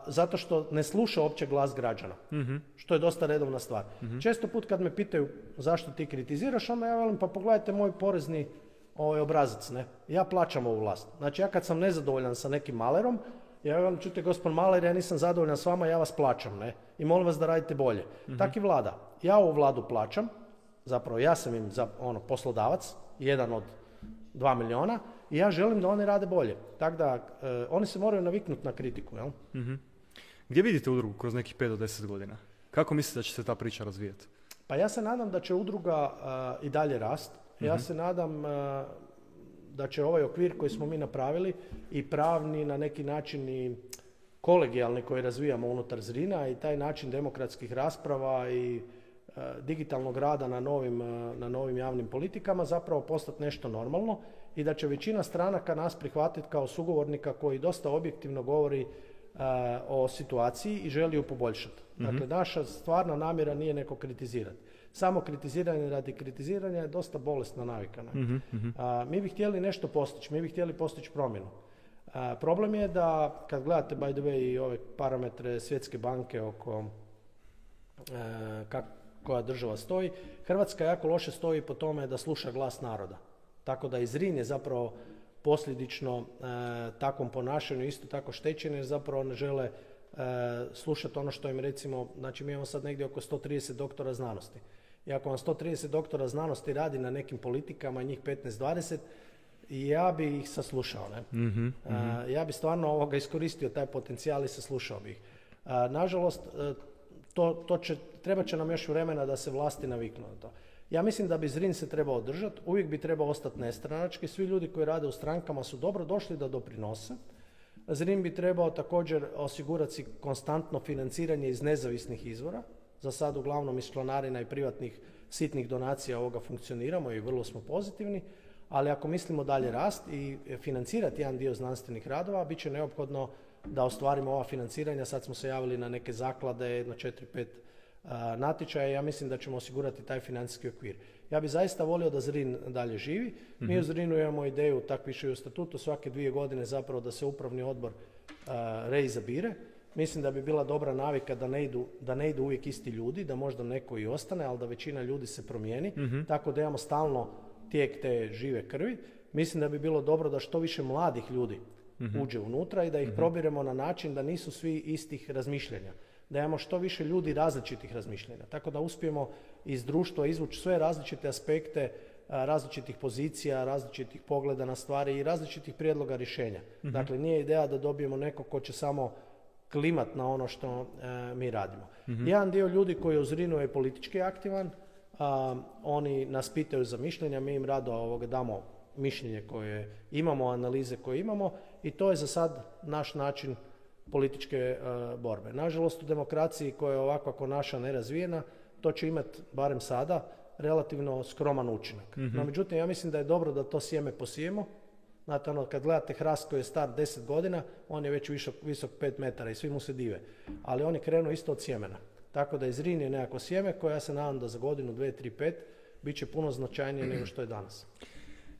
zato što ne sluša opće glas građana, mhm. što je dosta redovna stvar. Mhm. Često put kad me pitaju zašto ti kritiziraš, onda ja velim pa pogledajte moj porezni ovaj obrazac, ne? Ja plaćam ovu vlast. Znači ja kad sam nezadovoljan sa nekim malerom, ja vam čujte gospod Maler, ja nisam zadovoljan s vama, ja vas plaćam, ne? I molim vas da radite bolje. mm Tak i vlada. Ja ovu vladu plaćam, zapravo ja sam im za, ono, poslodavac, jedan od dva miliona, i ja želim da oni rade bolje. Tako da, e, oni se moraju naviknuti na kritiku, jel? mm
Gdje vidite udrugu kroz nekih 5 do 10 godina? Kako mislite da će se ta priča razvijati?
Pa ja se nadam da će udruga i dalje rast. Ja mhm. se nadam da će ovaj okvir koji smo mi napravili i pravni na neki način i kolegijalni koji razvijamo unutar Zrina i taj način demokratskih rasprava i e, digitalnog rada na novim, e, na novim javnim politikama zapravo postati nešto normalno i da će većina stranaka nas prihvatiti kao sugovornika koji dosta objektivno govori e, o situaciji i želi ju poboljšati. Mhm. Dakle, naša stvarna namjera nije neko kritizirati samo kritiziranje radi kritiziranja je dosta bolesna navika. Mhm. A, mi bi htjeli nešto postići, mi bi htjeli postići promjenu. problem je da kad gledate by the way i ove parametre svjetske banke oko koja država stoji, Hrvatska jako loše stoji po tome da sluša glas naroda. Tako da izrin je zapravo posljedično e, takvom ponašanju isto tako štećeni jer zapravo ne žele e, slušati ono što im recimo, znači mi imamo sad negdje oko 130 doktora znanosti. I ako vam 130 doktora znanosti radi na nekim politikama, njih 15-20, ja bi ih saslušao. Ne? Mhm, mhm. ja bi stvarno ovoga iskoristio taj potencijal i saslušao bi ih. nažalost, e, to, to će, treba će nam još vremena da se vlasti naviknu na to. Ja mislim da bi Zrin se trebao održati, uvijek bi trebao ostati nestranački, svi ljudi koji rade u strankama su dobro došli da doprinose. Zrin bi trebao također osigurati konstantno financiranje iz nezavisnih izvora, za sad uglavnom iz članarina i privatnih sitnih donacija ovoga funkcioniramo i vrlo smo pozitivni, ali ako mislimo dalje rast i financirati jedan dio znanstvenih radova, bit će neophodno da ostvarimo ova financiranja. Sad smo se javili na neke zaklade, na 4-5 natječaja ja mislim da ćemo osigurati taj financijski okvir. Ja bih zaista volio da Zrin dalje živi. Mi u mhm. Zrinu imamo ideju, tak više i u statutu, svake dvije godine zapravo da se upravni odbor reizabire. Mislim da bi bila dobra navika da ne, idu, da ne idu uvijek isti ljudi, da možda neko i ostane, ali da većina ljudi se promijeni, mhm. tako da imamo stalno tijek te žive krvi. Mislim da bi bilo dobro da što više mladih ljudi mm uđe unutra i da ih mm probiremo na način da nisu svi istih razmišljanja. Da imamo što više ljudi različitih razmišljanja. Tako da uspijemo iz društva izvući sve različite aspekte različitih pozicija, različitih pogleda na stvari i različitih prijedloga rješenja. Mhm. Dakle, nije ideja da dobijemo neko ko će samo klimat na ono što e, mi radimo. mm Jedan dio ljudi koji u Zrinu je politički aktivan, oni nas pitaju za mišljenja, mi im rado ovoga damo mišljenje koje imamo, analize koje imamo i to je za sad naš način političke e, borbe. Nažalost, u demokraciji koja je ovakva kao naša nerazvijena, to će imati, barem sada, relativno skroman učinak. mm No, međutim, ja mislim da je dobro da to sjeme posijemo. Znate, ono, kad gledate hrast koji je star 10 godina, on je već visok, visok 5 metara i svi mu se dive. Ali on je krenuo isto od sjemena. Tako da iz je nekako sjeme koje ja se nadam da za godinu, dve, tri, pet bit će puno značajnije nego što je danas.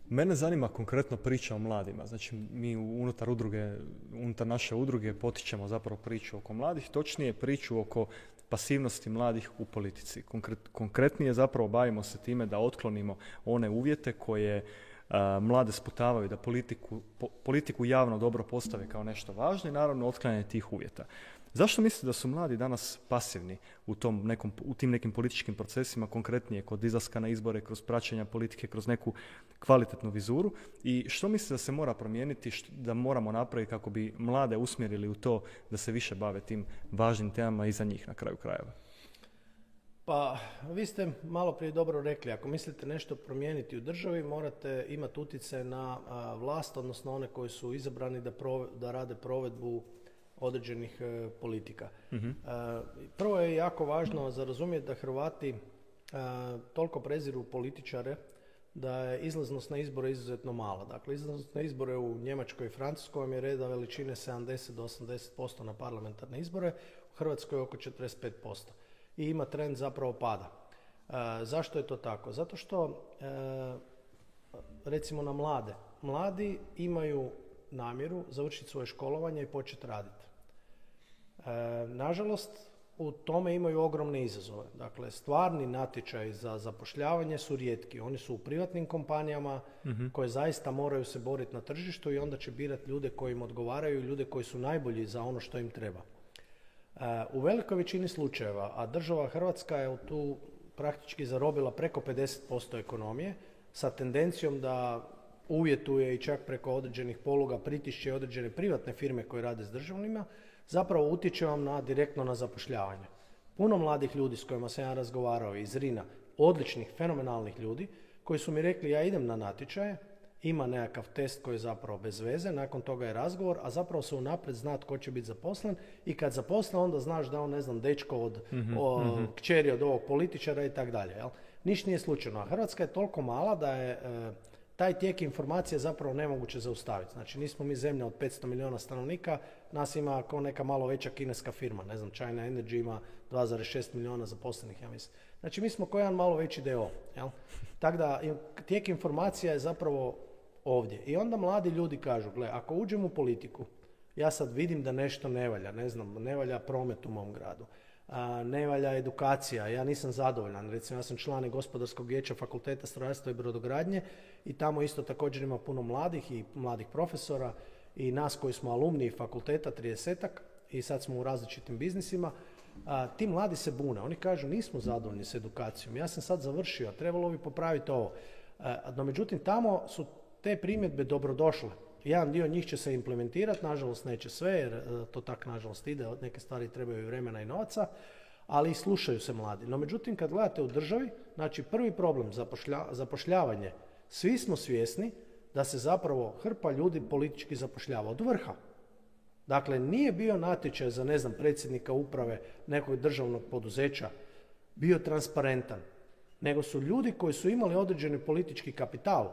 Mene zanima konkretno priča o mladima. Znači, mi unutar udruge, unutar naše udruge potičemo zapravo priču oko mladih, točnije priču oko pasivnosti mladih u politici. konkretnije zapravo bavimo se time da otklonimo one uvjete koje mlade sputavaju da politiku, politiku javno dobro postave kao nešto važno i naravno otklanjanje tih uvjeta. Zašto mislite da su mladi danas pasivni u, tom nekom, u tim nekim političkim procesima, konkretnije kod izlaska na izbore, kroz praćenja politike, kroz neku kvalitetnu vizuru i što mislite da se mora promijeniti, da moramo napraviti kako bi mlade usmjerili u to da se više bave tim važnim temama i za njih na kraju krajeva?
Pa, vi ste malo prije dobro rekli, ako mislite nešto promijeniti u državi, morate imati utjecaj na vlast, odnosno one koji su izabrani da, da rade provedbu određenih e, politika. Mhm. E, prvo je jako važno za razumjeti da Hrvati e, toliko preziru političare da je izlaznost na izbore izuzetno mala. Dakle, izlaznost na izbore u Njemačkoj i Francuskoj vam je reda veličine 70 do 80% na parlamentarne izbore, u Hrvatskoj oko 45%. I ima trend zapravo pada. zašto je to tako? Zato što, recimo na mlade, mladi imaju namjeru završiti svoje školovanje i početi raditi. E, nažalost, u tome imaju ogromne izazove. Dakle, stvarni natječaj za zapošljavanje su rijetki. Oni su u privatnim kompanijama mhm. koje zaista moraju se boriti na tržištu i onda će birati ljude koji im odgovaraju i ljude koji su najbolji za ono što im treba. E, u velikoj većini slučajeva, a država Hrvatska je tu praktički zarobila preko 50% ekonomije sa tendencijom da uvjetuje i čak preko određenih poluga pritišće određene privatne firme koje rade s državnima, zapravo utječe vam na, direktno na zapošljavanje. Puno mladih ljudi s kojima sam ja razgovarao iz Rina, odličnih, fenomenalnih ljudi, koji su mi rekli ja idem na natječaje, ima nekakav test koji je zapravo bez veze, nakon toga je razgovor, a zapravo se unaprijed zna tko će biti zaposlen i kad zaposlen onda znaš da on, ne znam, dečko od mm kćeri od ovog političara i tako dalje. Niš nije slučajno. A Hrvatska je toliko mala da je e, taj tijek informacije zapravo nemoguće zaustaviti. Znači nismo mi zemlja od 500 milijuna stanovnika, nas ima kao neka malo veća kineska firma, ne znam, China Energy ima 2,6 milijuna zaposlenih, ja mislim. Znači mi smo kao jedan malo veći DO. Jel? Tako da tijek informacija je zapravo ovdje. I onda mladi ljudi kažu, gle, ako uđem u politiku, ja sad vidim da nešto ne valja, ne znam, ne valja promet u mom gradu, a, ne valja edukacija, ja nisam zadovoljan. Recimo, ja sam član gospodarskog vijeća fakulteta strojarstva i brodogradnje i tamo isto također ima puno mladih i mladih profesora i nas koji smo alumni fakulteta, 30 i sad smo u različitim biznisima. A, ti mladi se bune, oni kažu nismo zadovoljni s edukacijom, ja sam sad završio, trebalo bi popraviti ovo. no međutim, tamo su te primjedbe dobrodošle. Jedan dio njih će se implementirati, nažalost neće sve, jer e, to tako nažalost ide, neke stvari trebaju vremena i novaca, ali i slušaju se mladi. No međutim, kad gledate u državi, znači prvi problem zapošljavanje, svi smo svjesni da se zapravo hrpa ljudi politički zapošljava od vrha. Dakle, nije bio natječaj za, ne znam, predsjednika uprave nekog državnog poduzeća bio transparentan, nego su ljudi koji su imali određeni politički kapital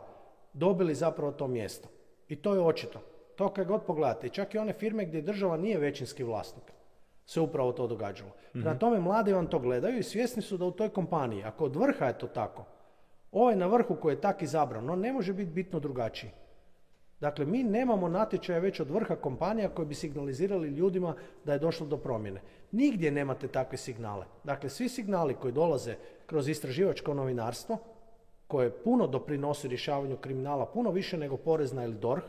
dobili zapravo to mjesto. I to je očito. To kad god pogledate, čak i one firme gdje država nije većinski vlasnik, se upravo to događalo. mm Prema tome, mladi vam to gledaju i svjesni su da u toj kompaniji, ako od vrha je to tako, ovaj na vrhu koji je tak izabran, on ne može biti bitno drugačiji. Dakle, mi nemamo natječaja već od vrha kompanija koji bi signalizirali ljudima da je došlo do promjene. Nigdje nemate takve signale. Dakle, svi signali koji dolaze kroz istraživačko novinarstvo, koje puno doprinosi rješavanju kriminala, puno više nego porezna ili DORH,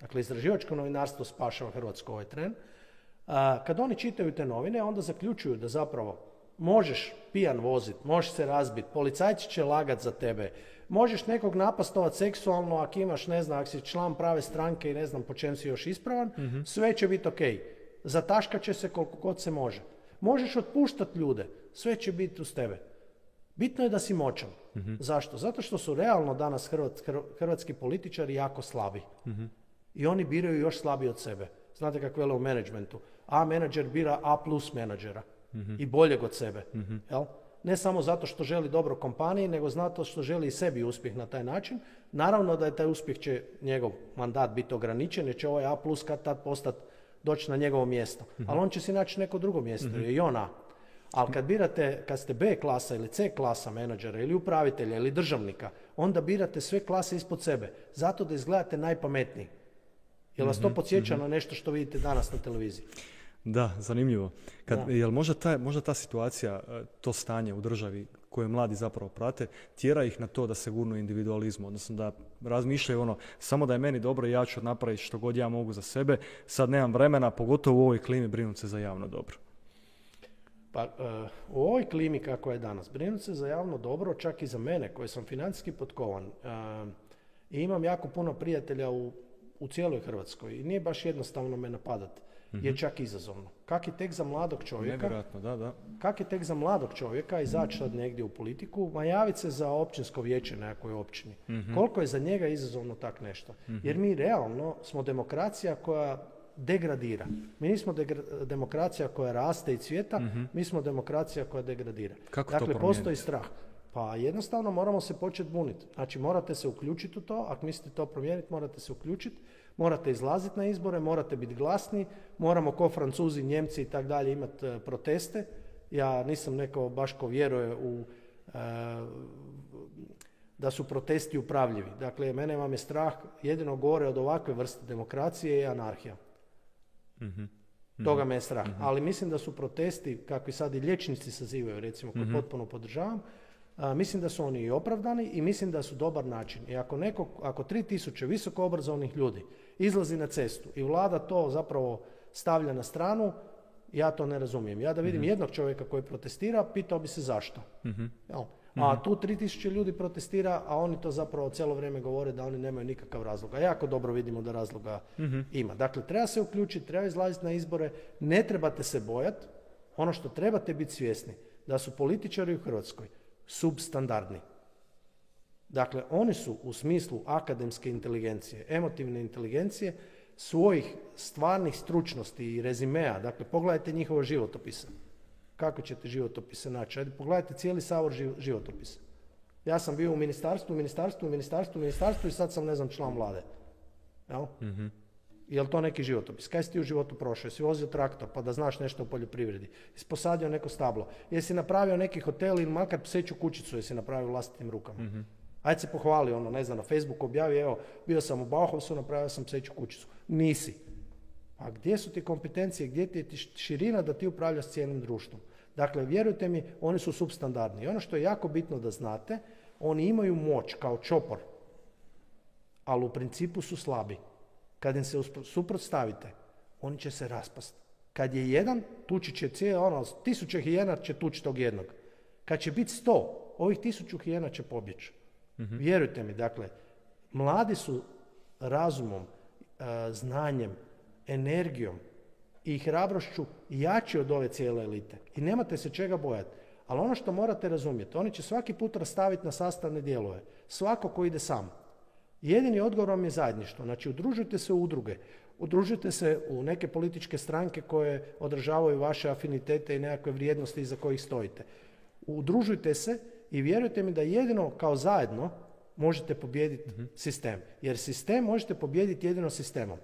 dakle istraživačko novinarstvo spašava Hrvatsku ovaj tren, kad oni čitaju te novine, onda zaključuju da zapravo možeš pijan vozit, možeš se razbit, policajci će lagat za tebe, možeš nekog napastovat seksualno ako imaš, ne znam, ako si član prave stranke i ne znam po čem si još ispravan, mhm. sve će biti ok. Zataškat će se koliko god se može. Možeš otpuštati ljude, sve će biti uz tebe. Bitno je da si moćan. Mhm. Zašto? Zato što su realno danas hrvatski političari jako slabi. Mhm. I oni biraju još slabiji od sebe. Znate kako vele u menadžmentu. A menadžer bira A plus menadžera. Mhm. I boljeg od sebe. Jel? Ne samo zato što želi dobro kompaniji, nego zato što želi i sebi uspjeh na taj način. Naravno da je taj uspjeh će njegov mandat biti ograničen, jer će ovaj A plus kad tad postati doći na njegovo mjesto. Ali on će si naći neko drugo mjesto, jer je i on A. Ali kad birate, kad ste B klasa ili C klasa menadžera ili upravitelja ili državnika, onda birate sve klase ispod sebe. Zato da izgledate najpametniji. Jel vas to mhm, podsjeća mhm. na nešto što vidite danas na televiziji?
Da, zanimljivo. Kad, Jel možda ta, možda ta situacija, e, to stanje u državi koje mladi zapravo prate, tjera ih na to da se gurnu individualizmu, odnosno da razmišljaju ono, samo da je meni dobro i ja ću napraviti što god ja mogu za sebe, sad nemam vremena, pogotovo u ovoj klimi brinuti se za javno dobro.
Pa uh, u ovoj klimi kako je danas, brinuti se za javno dobro, čak i za mene koji sam financijski potkovan uh, i imam jako puno prijatelja u, u cijeloj Hrvatskoj i nije baš jednostavno me napadat, je mhm. čak izazovno. Kak je tek za mladog čovjeka,
da, da.
kak je tek za mladog čovjeka izaći sad negdje u politiku, ma javiti se za općinsko vijeće na nekoj općini. Mhm. Koliko je za njega izazovno tak nešto? Mhm. Jer mi realno smo demokracija koja degradira. Mi nismo demokracija koja raste i cvjeta, mhm. mi smo demokracija koja degradira.
Kako
dakle,
to
postoji strah. Pa jednostavno moramo se početi buniti. Znači morate se uključiti u to, ako mislite to promijeniti, morate se uključiti, morate izlaziti na izbore, morate biti glasni, moramo ko Francuzi, Njemci i tak dalje imati e, proteste. Ja nisam neko baš ko vjeruje u e, da su protesti upravljivi. Dakle, mene vam je strah jedino gore od ovakve vrste demokracije i anarhija. Mm Toga me je strah. Mhm. Ali mislim da su protesti, kakvi sad i liječnici sazivaju, recimo, koje mhm. potpuno podržavam, mislim da su oni i opravdani i mislim da su dobar način. I ako neko, ako 3000 visoko obrazovnih ljudi izlazi na cestu i vlada to zapravo stavlja na stranu, ja to ne razumijem. Ja da vidim mhm. jednog čovjeka koji protestira, pitao bi se zašto. Jel? A mhm. tu 3000 ljudi protestira, a oni to zapravo cijelo vrijeme govore da oni nemaju nikakav razlog. A jako dobro vidimo da razloga mhm. ima. Dakle, treba se uključiti, treba izlaziti na izbore, ne trebate se bojati. Ono što trebate biti svjesni, da su političari u Hrvatskoj substandardni. Dakle, oni su u smislu akademske inteligencije, emotivne inteligencije, svojih stvarnih stručnosti i rezimea, dakle, pogledajte njihovo životopise kako ćete životopise naći? Ajde, pogledajte cijeli savor životopisa. Ja sam bio u ministarstvu, ministarstvu, ministarstvu, ministarstvu i sad sam, ne znam, član vlade. Jel? Mm-hmm. Je li to neki životopis? Kaj si ti u životu prošao? Jesi vozio traktor pa da znaš nešto o poljoprivredi? Jesi posadio neko stablo? Jesi napravio neki hotel ili makar pseću kućicu jesi napravio vlastitim rukama? Mm-hmm. Ajde se pohvali, ono, ne znam, na Facebooku objavi, evo, bio sam u Bauhausu, napravio sam pseću kućicu. Nisi. A gdje su ti kompetencije, gdje ti je širina da ti upravljaš cijelim društvom? Dakle, vjerujte mi, oni su substandardni. I ono što je jako bitno da znate, oni imaju moć kao čopor, ali u principu su slabi. Kad im se suprotstavite, oni će se raspasti. Kad je jedan, tući će cijelo, ono, tisuće hijena će tući tog jednog. Kad će biti sto, ovih tisuću hijena će pobjeći. mm Vjerujte mi, dakle, mladi su razumom, e, znanjem, energijom i hrabrošću jači od ove cijele elite. I nemate se čega bojati. Ali ono što morate razumjeti, oni će svaki put rastaviti na sastavne dijelove. Svako ko ide sam. Jedini odgovor vam je zajedništvo. Znači, udružujte se u udruge. Udružujte se u neke političke stranke koje održavaju vaše afinitete i nekakve vrijednosti iza kojih stojite. Udružujte se i vjerujte mi da jedino kao zajedno možete pobijediti mhm. sistem. Jer sistem možete pobijediti jedino sistemom.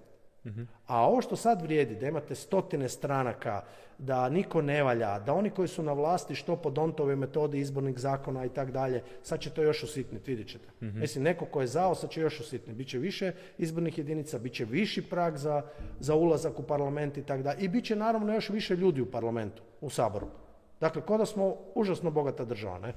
A ovo što sad vrijedi, da imate stotine stranaka, da niko ne valja, da oni koji su na vlasti što po Dontove metodi izbornih zakona i tak dalje, sad će to još usitniti, vidjet ćete. mm Mislim, neko ko je zao, sad će još usitniti. Biće više izbornih jedinica, bit će viši prag za, za ulazak u parlament i tak dalje. I bit će naravno još više ljudi u parlamentu, u Saboru. Dakle, kod da smo užasno bogata država, ne?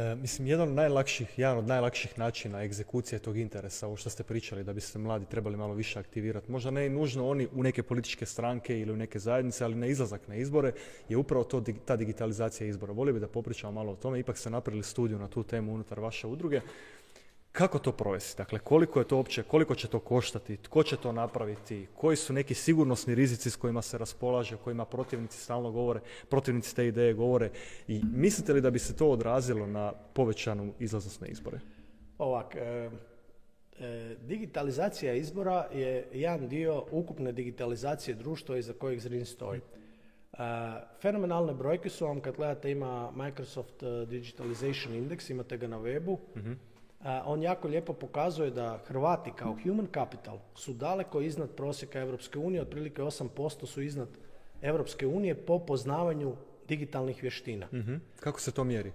E, mislim, jedan od najlakših, jedan od najlakših načina egzekucije tog interesa, ovo što ste pričali, da bi se mladi trebali malo više aktivirati, možda ne nužno oni u neke političke stranke ili u neke zajednice, ali na izlazak na izbore, je upravo to, ta digitalizacija izbora. Volio bi da popričamo malo o tome, ipak ste napravili studiju na tu temu unutar vaše udruge. Kako to provesti? Dakle, koliko je to uopće, koliko će to koštati, tko će to napraviti, koji su neki sigurnosni rizici s kojima se raspolaže, o kojima protivnici stalno govore, protivnici te ideje govore i mislite li da bi se to odrazilo na povećanu izlaznost na izbore?
Ovak, e, e, digitalizacija izbora je jedan dio ukupne digitalizacije društva iza kojeg Zrin stoji. E, fenomenalne brojke su vam kad gledate ima Microsoft Digitalization Index, imate ga na webu, mhm on jako lijepo pokazuje da Hrvati kao human capital su daleko iznad prosjeka Europske unije, otprilike 8% su iznad Europske unije po poznavanju digitalnih vještina.
Mhm. Kako se to mjeri?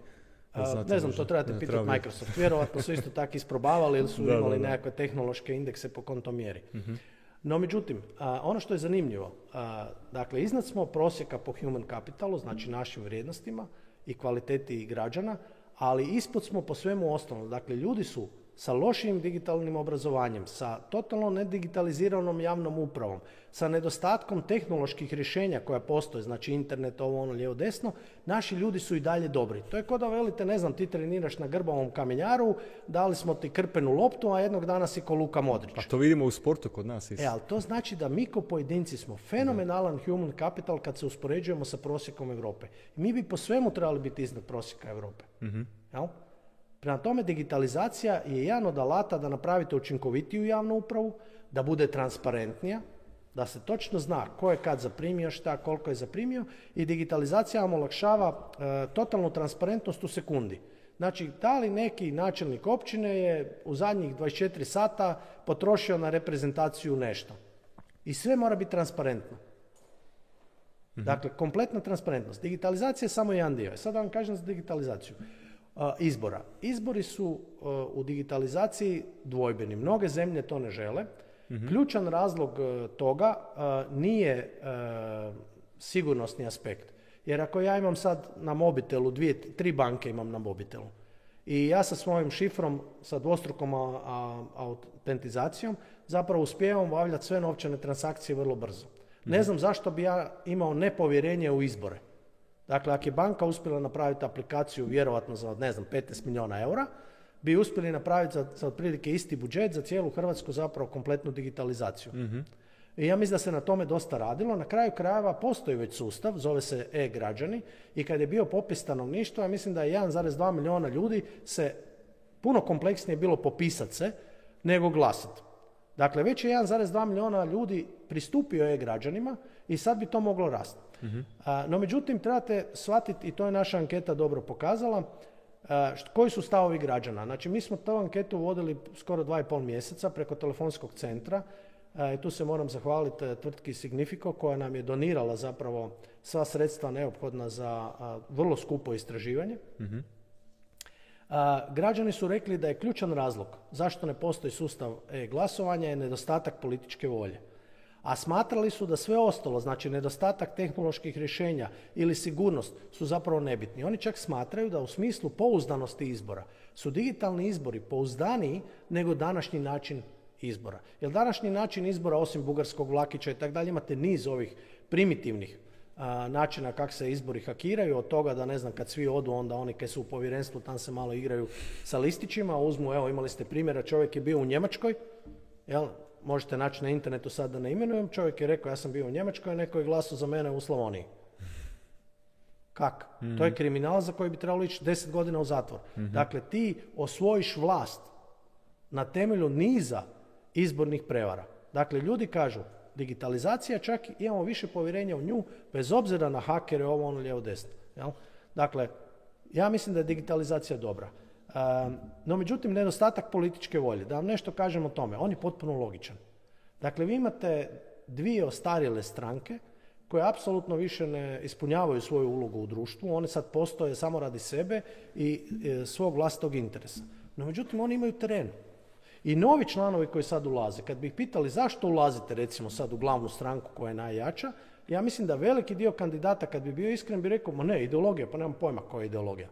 ne znam, to trebate pitati Microsoft. Vjerojatno su isto tako isprobavali ili su [laughs] imali nekakve tehnološke indekse po kom to mjeri. Mhm. No međutim, ono što je zanimljivo, dakle iznad smo prosjeka po human capitalu, znači našim vrijednostima i kvaliteti građana, ali ispod smo po svemu ostalom. Dakle, ljudi su sa lošim digitalnim obrazovanjem, sa totalno nedigitaliziranom javnom upravom, sa nedostatkom tehnoloških rješenja koja postoje, znači internet, ovo, ono, lijevo, desno, naši ljudi su i dalje dobri. To je kao da velite, ne znam, ti treniraš na grbavom kamenjaru, dali smo ti krpenu loptu, a jednog dana si ko Luka Modrić.
Pa to vidimo u sportu kod nas.
E, ali to znači da mi ko pojedinci smo fenomenalan human capital kad se uspoređujemo sa prosjekom Europe. Mi bi po svemu trebali biti iznad prosjeka Europe. mm Prema tome, digitalizacija je jedan od alata da napravite učinkovitiju javnu upravu, da bude transparentnija, da se točno zna ko je kad zaprimio šta, koliko je zaprimio i digitalizacija vam olakšava e, totalnu transparentnost u sekundi. Znači, da li neki načelnik općine je u zadnjih 24 sata potrošio na reprezentaciju nešto. I sve mora biti transparentno. Mhm. Dakle, kompletna transparentnost. Digitalizacija je samo jedan dio. Sad vam kažem za digitalizaciju izbora. Izbori su u digitalizaciji dvojbeni. Mnoge zemlje to ne žele. Mhm. Ključan razlog e, toga nije e, sigurnosni aspekt. Jer ako ja imam sad na mobitelu, dvije, tri banke imam na mobitelu i ja sa svojim šifrom, sa dvostrukom autentizacijom, zapravo uspijevam obavljati sve novčane transakcije vrlo brzo. Ne mhm. znam zašto bi ja imao nepovjerenje u izbore. Dakle, ako je banka uspjela napraviti aplikaciju vjerovatno za, ne znam, 15 milijuna eura, bi uspjeli napraviti za, za otprilike isti budžet za cijelu Hrvatsku zapravo kompletnu digitalizaciju. mm I ja mislim da se na tome dosta radilo. Na kraju krajeva postoji već sustav, zove se e-građani i kad je bio popis stanovništva, ja mislim da je 1,2 milijuna ljudi se puno kompleksnije bilo popisati se nego glasati. Dakle, već je 1,2 milijuna ljudi pristupio e-građanima i sad bi to moglo rasti. No međutim, trebate shvatiti, i to je naša anketa dobro pokazala, koji su stavovi građana. Znači, mi smo tu anketu vodili skoro dva i pol mjeseca preko telefonskog centra i tu se moram zahvaliti e, tvrtki Significo koja nam je donirala zapravo sva sredstva neophodna za vrlo skupo istraživanje. građani su rekli da je ključan razlog zašto ne postoji sustav e-glasovanja je nedostatak političke volje. A smatrali su da sve ostalo, znači nedostatak tehnoloških rješenja ili sigurnost su zapravo nebitni. Oni čak smatraju da u smislu pouzdanosti izbora su digitalni izbori pouzdaniji nego današnji način izbora. Jer današnji način izbora, osim bugarskog vlakića i tako dalje, imate niz ovih primitivnih načina kako se izbori hakiraju, od toga da ne znam kad svi odu onda oni koji su u povjerenstvu tam se malo igraju sa listićima, uzmu, evo imali ste primjera, čovjek je bio u Njemačkoj, jel, možete naći na internetu sad da ne imenujem, čovjek je rekao ja sam bio u Njemačkoj, neko je glasao za mene u Slavoniji. Kak? To je mhm. kriminal za koji bi trebalo ići deset godina u zatvor. Mhm. Dakle, ti osvojiš vlast na temelju niza izbornih prevara. Dakle, ljudi kažu, digitalizacija čak imamo više povjerenja u nju, bez obzira na hakere, ovo ono lijevo desno. Jel? Dakle, ja mislim da je digitalizacija dobra. No međutim, nedostatak političke volje. Da vam nešto kažem o tome, on je potpuno logičan. Dakle, vi imate dvije ostarile stranke koje apsolutno više ne ispunjavaju svoju ulogu u društvu, one sad postoje samo radi sebe i e, svog vlastitog interesa. No međutim, oni imaju teren. I novi članovi koji sad ulaze, kad bi ih pitali zašto ulazite recimo sad u glavnu stranku koja je najjača, ja mislim da veliki dio kandidata kad bi bio iskren bi rekao, ma ne, ideologija, pa nemam pojma koja je ideologija.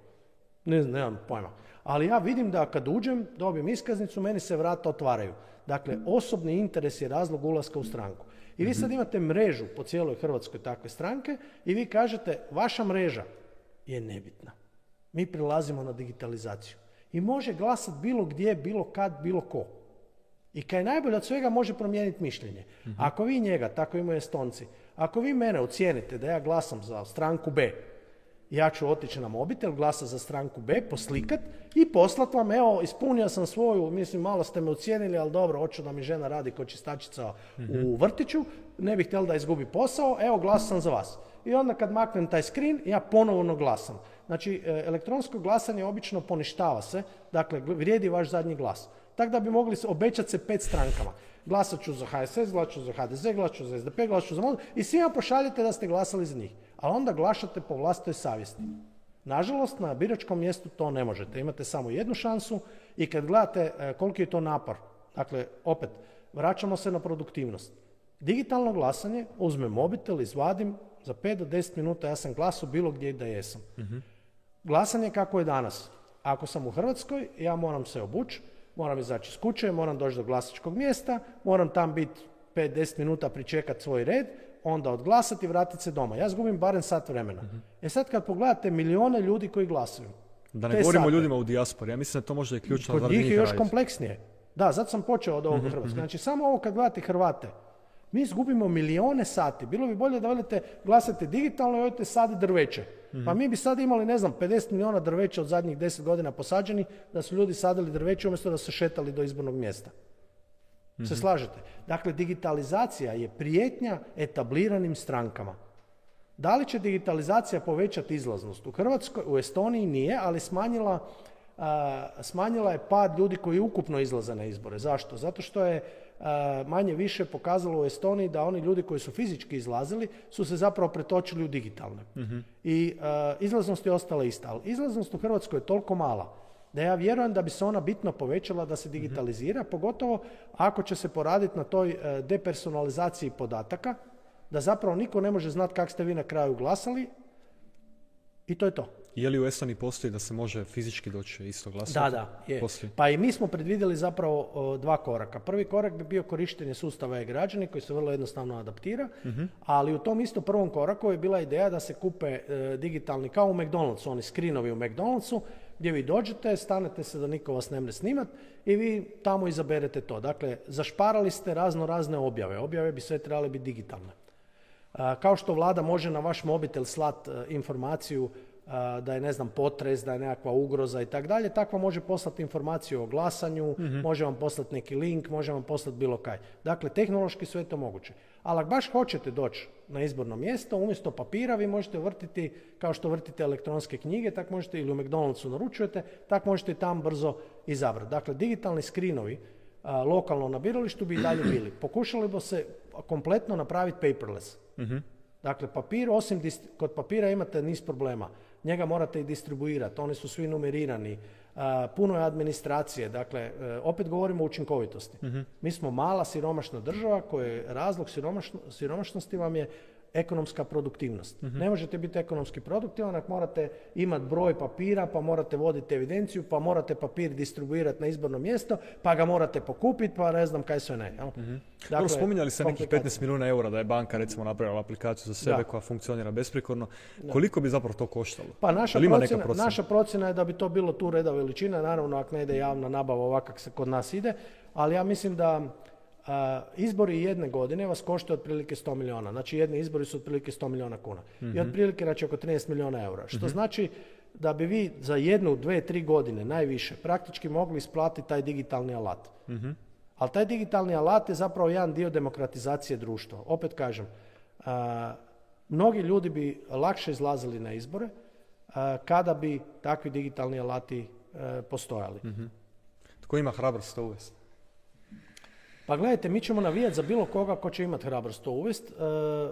Ne, nemam pojma. Ali ja vidim da kad uđem, dobijem iskaznicu, meni se vrata otvaraju. Dakle, osobni interes je razlog ulaska u stranku. I vi sad mhm. imate mrežu po cijeloj Hrvatskoj takve stranke i vi kažete, vaša mreža je nebitna. Mi prilazimo na digitalizaciju i može glasati bilo gdje, bilo kad, bilo ko. I kaj je najbolje od svega može promijeniti mišljenje. Mhm. Ako vi njega, tako imaju estonci, ako vi mene ocijenite da ja glasam za stranku B, ja ću otići na mobitel, glasa za stranku B, poslikat i poslat vam, evo, ispunio sam svoju, mislim, malo ste me ocijenili, ali dobro, hoću da mi žena radi kod čistačica u mhm. vrtiću, ne bih htjela da izgubi posao, evo, glasam za vas. I onda kad maknem taj screen, ja ponovno glasam. Znači, e, elektronsko glasanje obično poništava se, dakle, vrijedi vaš zadnji glas. Tako da bi mogli obećati se pet strankama. Glasat ću za HSS, glasat ću za HDZ, glasat ću za SDP, glasat ću za MOD i svima pošaljete da ste glasali za njih. Ali onda glašate po vlastoj savjesti. Nažalost, na biračkom mjestu to ne možete. Imate samo jednu šansu i kad gledate e, koliki je to napor, dakle, opet, vraćamo se na produktivnost. Digitalno glasanje, uzmem mobitel, izvadim, za 5 do 10 minuta ja sam glasao bilo gdje da jesam. uh Glasanje kako je danas. Ako sam u Hrvatskoj, ja moram se obući, moram izaći iz kuće, moram doći do glasačkog mjesta, moram tam biti 5-10 minuta pričekati svoj red, onda odglasati i vratiti se doma. Ja zgubim barem sat vremena. E sad kad pogledate milijone ljudi koji glasuju.
Da ne govorimo o ljudima u dijaspori, ja mislim da to možda je ključno.
Kod njih je još kompleksnije. Da, zato sam počeo od ovog uh Hrvatske. Znači samo ovo kad gledate Hrvate, mi izgubimo milijone sati. Bilo bi bolje da velite glasate digitalno i odete sad drveće. Pa mi bi sad imali, ne znam, 50 milijuna drveća od zadnjih 10 godina posađeni, da su ljudi sadili drveće umjesto da su šetali do izbornog mjesta. Se mhm. slažete? Dakle, digitalizacija je prijetnja etabliranim strankama. Da li će digitalizacija povećati izlaznost? U Hrvatskoj, u Estoniji nije, ali smanjila, smanjila je pad ljudi koji ukupno izlaze na izbore. Zašto? Zato što je manje više pokazalo u Estoniji da oni ljudi koji su fizički izlazili su se zapravo pretočili u digitalne. Mhm. I izlaznost je ostala ista. Ali izlaznost u Hrvatskoj je toliko mala da ja vjerujem da bi se ona bitno povećala da se mhm. digitalizira, pogotovo ako će se poraditi na toj e, depersonalizaciji podataka, da zapravo niko ne može znati kako ste vi na kraju glasali i to je to.
Je li u Estoniji postoji da se može fizički doći isto glasati?
Da, da, je. Pa i mi smo predvidjeli zapravo dva koraka. Prvi korak bi bio korištenje sustava e-građani koji se vrlo jednostavno adaptira, mhm. ali u tom isto prvom koraku je bila ideja da se kupe e, digitalni, kao u McDonald'su, oni skrinovi u McDonald'su, gdje vi dođete, stanete se da niko vas ne mre snimat i vi tamo izaberete to. Dakle, zašparali ste razno razne objave. Objave bi sve trebale biti digitalne. Kao što vlada može na vaš mobitel slat e, informaciju da je ne znam potres, da je nekakva ugroza i tako dalje, takva može poslati informaciju o glasanju, mm može vam poslati neki link, može vam poslati bilo kaj. Dakle, tehnološki sve je to moguće. Ali ako baš hoćete doći na izborno mjesto, umjesto papira vi možete vrtiti, kao što vrtite elektronske knjige, tako možete ili u McDonald'su naručujete, tako možete i tam brzo izabrati. Dakle, digitalni skrinovi lokalno na biralištu bi i dalje bili. [clears throat] Pokušali bi se kompletno napraviti paperless. mm Dakle, papir, osim kod papira imate niz problema njega morate i distribuirati, oni su svi numerirani, puno je administracije, dakle, e, opet govorimo o učinkovitosti. Mhm. Mi smo mala siromašna država koja razlog siromašnosti vam je ekonomska produktivnost. Mhm. Ne možete biti ekonomski produktivan ako morate imati broj papira, pa morate voditi evidenciju, pa morate papir distribuirati na izborno mjesto, pa ga morate pokupiti, pa ne znam kaj sve ne. Jel?
mm Dakle, spominjali ste nekih 15 milijuna eura da je banka recimo napravila aplikaciju za sebe koja funkcionira besprikorno. Koliko bi zapravo to koštalo?
Pa naša procjena, naša procjena je da bi to bilo tu reda veličina, naravno ako ne ide javna nabava ovako se kod nas ide, ali ja mislim da izbori jedne godine vas koštaju otprilike 100 milijuna. Znači jedni izbori su otprilike 100 milijuna kuna. I mhm. otprilike znači oko 13 milijuna eura. Što mhm. znači da bi vi za jednu, dve, tri godine najviše praktički mogli isplatiti taj digitalni alat. mm Ali taj digitalni alat je zapravo jedan dio demokratizacije društva. Opet kažem, mnogi ljudi bi lakše izlazili na izbore kada bi takvi digitalni alati e, postojali. mm
Tko ima hrabrost to uvesti?
Pa gledajte, mi ćemo navijati za bilo koga ko će imati hrabrost to uvest. E,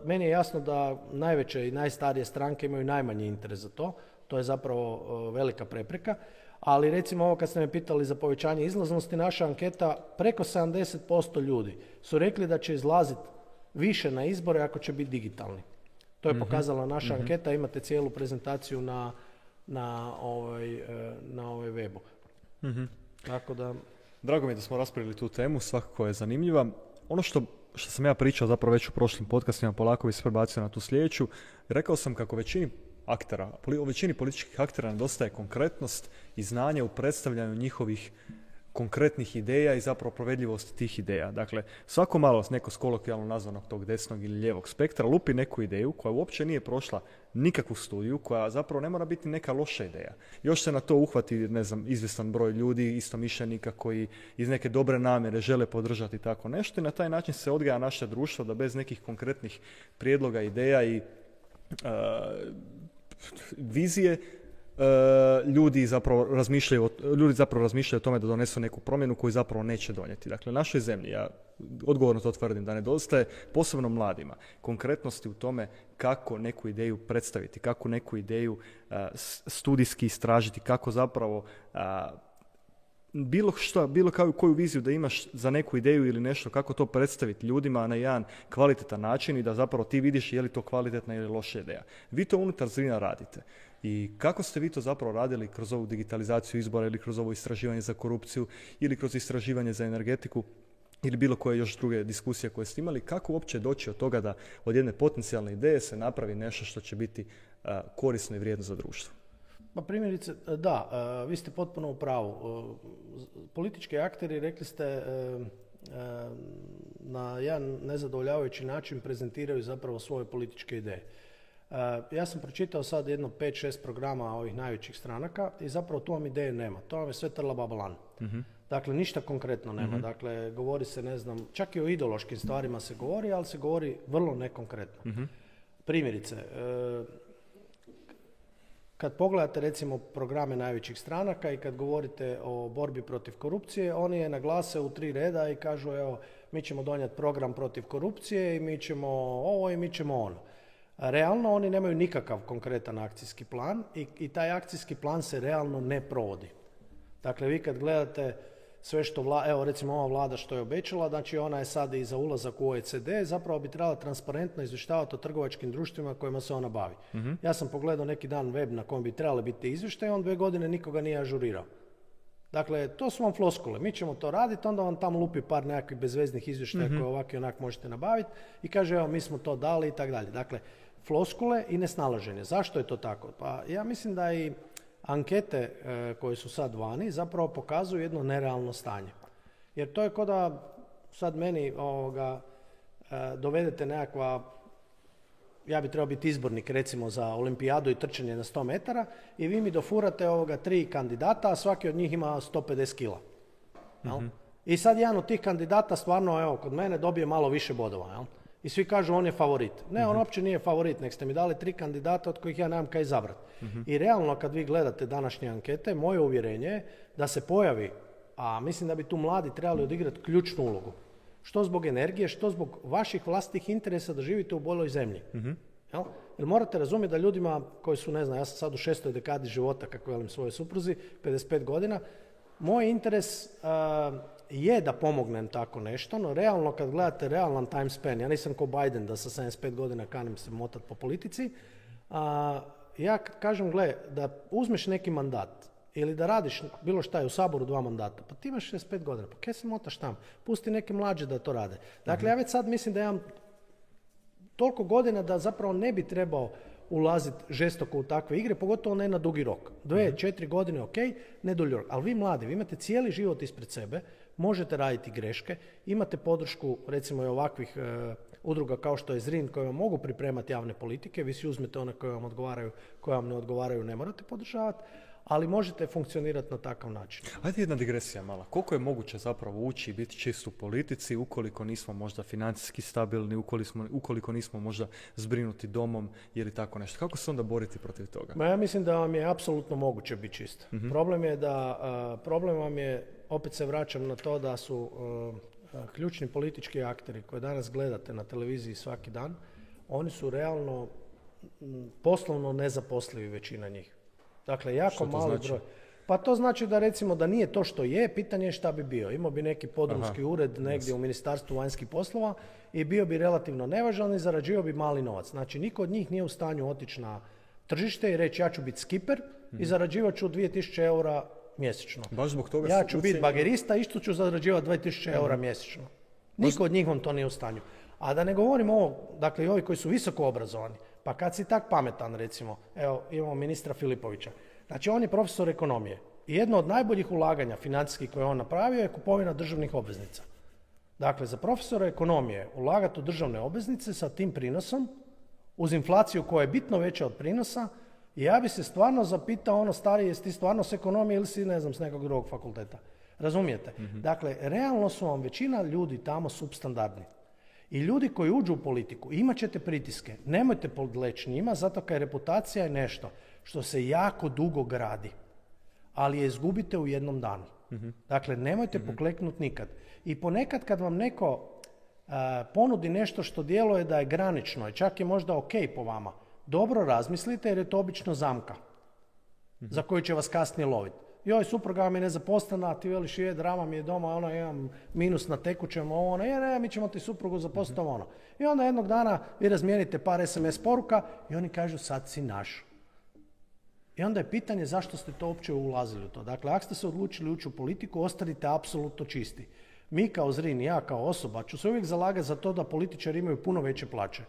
meni je jasno da najveće i najstarije stranke imaju najmanji interes za to. To je zapravo e, velika prepreka. Ali recimo ovo kad ste me pitali za povećanje izlaznosti, naša anketa preko 70% ljudi su rekli da će izlaziti više na izbore ako će biti digitalni. To je mhm. pokazala naša mhm. anketa, imate cijelu prezentaciju na, na, ovaj, e, na ovaj webu. mm Tako da...
Drago mi je da smo raspravili tu temu, svakako je zanimljiva. Ono što, što sam ja pričao zapravo već u prošlim podcastima, polako bi se prebacio na tu sljedeću, rekao sam kako većini aktera, u većini političkih aktera nedostaje konkretnost i znanje u predstavljanju njihovih konkretnih ideja i zapravo provedljivosti tih ideja. Dakle, svako malo neko s kolokvijalno nazvanog tog desnog ili lijevog spektra lupi neku ideju koja uopće nije prošla nikakvu studiju, koja zapravo ne mora biti neka loša ideja. Još se na to uhvati, ne znam, izvjestan broj ljudi, istomišljenika koji iz neke dobre namjere žele podržati tako nešto i na taj način se odgaja naše društvo da bez nekih konkretnih prijedloga, ideja i vizije E, ljudi zapravo razmišljaju, ljudi zapravo razmišljaju o tome da donesu neku promjenu koju zapravo neće donijeti. Dakle, našoj zemlji, ja odgovorno to tvrdim, da nedostaje posebno mladima konkretnosti u tome kako neku ideju predstaviti, kako neku ideju e, studijski istražiti, kako zapravo bilo što, bilo kao, koju viziju da imaš za neku ideju ili nešto, kako to predstaviti ljudima na jedan kvalitetan način i da zapravo ti vidiš je li to kvalitetna ili loša ideja. Vi to unutar Zrina radite. I kako ste vi to zapravo radili kroz ovu digitalizaciju izbora ili kroz ovo istraživanje za korupciju ili kroz istraživanje za energetiku ili bilo koje još druge diskusije koje ste imali, kako uopće doći od toga da od jedne potencijalne ideje se napravi nešto što će biti korisno i vrijedno za društvo?
Pa primjerice, da, vi ste potpuno u pravu. Politički akteri, rekli ste, na jedan nezadovoljavajući način prezentiraju zapravo svoje političke ideje. Eh, ja sam pročitao sad jedno 5-6 programa ovih najvećih stranaka i zapravo tu vam ideje nema. To vam je sve trla babalan. uh Dakle, ništa konkretno nema. uh Dakle, govori se, ne znam, čak i o ideološkim stvarima se govori, ali se govori vrlo nekonkretno. uh Primjerice, eh, kad pogledate recimo programe najvećih stranaka i kad govorite o borbi protiv korupcije, oni je naglase u tri reda i kažu evo, mi ćemo donijeti program protiv korupcije i mi ćemo ovo i mi ćemo ono. Realno oni nemaju nikakav konkretan akcijski plan i, i taj akcijski plan se realno ne provodi. Dakle, vi kad gledate sve što, vla, evo recimo ova vlada što je obećala, znači ona je sad i za ulazak u OECD, zapravo bi trebala transparentno izvještavati o trgovačkim društvima kojima se ona bavi. Mhm. Ja sam pogledao neki dan web na kojem bi trebali biti izvještaj, on dve godine nikoga nije ažurirao. Dakle, to su vam floskule. Mi ćemo to raditi, onda vam tamo lupi par nekakvih bezveznih izvještaja mm koje ovako i onak možete nabaviti i kaže, evo, mi smo to dali i tako dalje. Dakle, floskule i nesnalaženje. Zašto je to tako? Pa ja mislim da i ankete e, koje su sad vani zapravo pokazuju jedno nerealno stanje. Jer to je kao da sad meni ovoga, e, dovedete nekakva ja bi trebao biti izbornik recimo za olimpijadu i trčanje na 100 metara i vi mi dofurate ovoga tri kandidata, a svaki od njih ima 150 kila. mm I sad jedan od tih kandidata stvarno, evo, kod mene dobije malo više bodova. Jel? I svi kažu on je favorit. Ne, on mhm. uopće nije favorit, nek ste mi dali tri kandidata od kojih ja nemam kaj izabrati. Mhm. I realno kad vi gledate današnje ankete, moje uvjerenje je da se pojavi, a mislim da bi tu mladi trebali odigrati ključnu ulogu. Što zbog energije, što zbog vaših vlastitih interesa da živite u boljoj zemlji. Mhm. Jel? Jer morate razumjeti da ljudima koji su, ne znam, ja sam sad u šestoj dekadi života, kako velim svojoj supruzi, 55 godina, moj interes je da pomognem tako nešto, no realno kad gledate realan time span, ja nisam ko Biden da sa 75 godina kanim se motat po politici, a, ja kažem, gle, da uzmeš neki mandat ili da radiš bilo šta je u Saboru dva mandata, pa ti imaš 65 godina, pa kaj se motaš tam? Pusti neke mlađe da to rade. Dakle, ja već sad mislim da imam toliko godina da zapravo ne bi trebao ulaziti žestoko u takve igre, pogotovo ne na dugi rok. Dve, mhm. četiri godine, ok, ne dulji rok. Ali vi mladi, vi imate cijeli život ispred sebe, možete raditi greške, imate podršku recimo i ovakvih e, udruga kao što je ZRIN koje vam mogu pripremati javne politike, vi si uzmete one koje vam odgovaraju, koje vam ne odgovaraju, ne morate podržavati, ali možete funkcionirati na takav način.
Ajde jedna digresija mala. Koliko je moguće zapravo ući i biti čist u politici ukoliko nismo možda financijski stabilni, ukoliko, smo, ukoliko nismo možda zbrinuti domom ili tako nešto? Kako se onda boriti protiv toga?
Ma ja mislim da vam je apsolutno moguće biti čist. Mhm. Problem je da, problem vam je, opet se vraćam na to da su ključni politički akteri koje danas gledate na televiziji svaki dan, oni su realno poslovno nezaposlivi većina njih. Dakle, jako mali znači? broj. Pa to znači da recimo da nije to što je, pitanje je šta bi bio. Imao bi neki podrumski ured negdje u Ministarstvu vanjskih poslova i bio bi relativno nevažan i zarađivao bi mali novac. Znači, niko od njih nije u stanju otići na tržište i reći ja ću biti skiper i mhm. zarađivat ću 2000 eura mjesečno.
Baš zbog toga
ja ću biti bagerista, isto ću zarađivati 2000 eura mjesečno. Niko od njih vam to nije u stanju. A da ne govorimo ovo, dakle i ovi koji su visoko obrazovani, pa kad si tak pametan, recimo, evo, imamo ministra Filipovića. Znači, on je profesor ekonomije. I jedno od najboljih ulaganja financijskih koje on napravio je kupovina državnih obveznica. Dakle, za profesora ekonomije ulagati u državne obveznice sa tim prinosom, uz inflaciju koja je bitno veća od prinosa, i ja bi se stvarno zapitao ono starije, jesi ti stvarno s ekonomije ili si, ne znam, s nekog drugog fakulteta. Razumijete? Mhm. Dakle, realno su vam većina ljudi tamo substandardni. I ljudi koji uđu u politiku, imat ćete pritiske. Nemojte podleći njima, zato kaj reputacija je nešto što se jako dugo gradi. Ali je izgubite u jednom danu. Mhm. Dakle, nemojte mm pokleknuti nikad. I ponekad kad vam neko ponudi nešto što djeluje da je granično i čak je možda ok po vama, dobro razmislite jer je to obično zamka za koju će vas kasnije loviti joj, supruga mi je nezaposlena, ti veliš je, drama mi je doma, ono, imam minus na tekućem, ono, je, ne, mi ćemo ti suprugu zaposliti, ono. I onda jednog dana vi razmijenite par SMS poruka i oni kažu sad si naš. I onda je pitanje zašto ste to uopće ulazili u to. Dakle, ako ste se odlučili ući u politiku, ostanite apsolutno čisti. Mi kao Zrin, ja kao osoba, ću se uvijek zalagati za to da političari imaju puno veće plaće.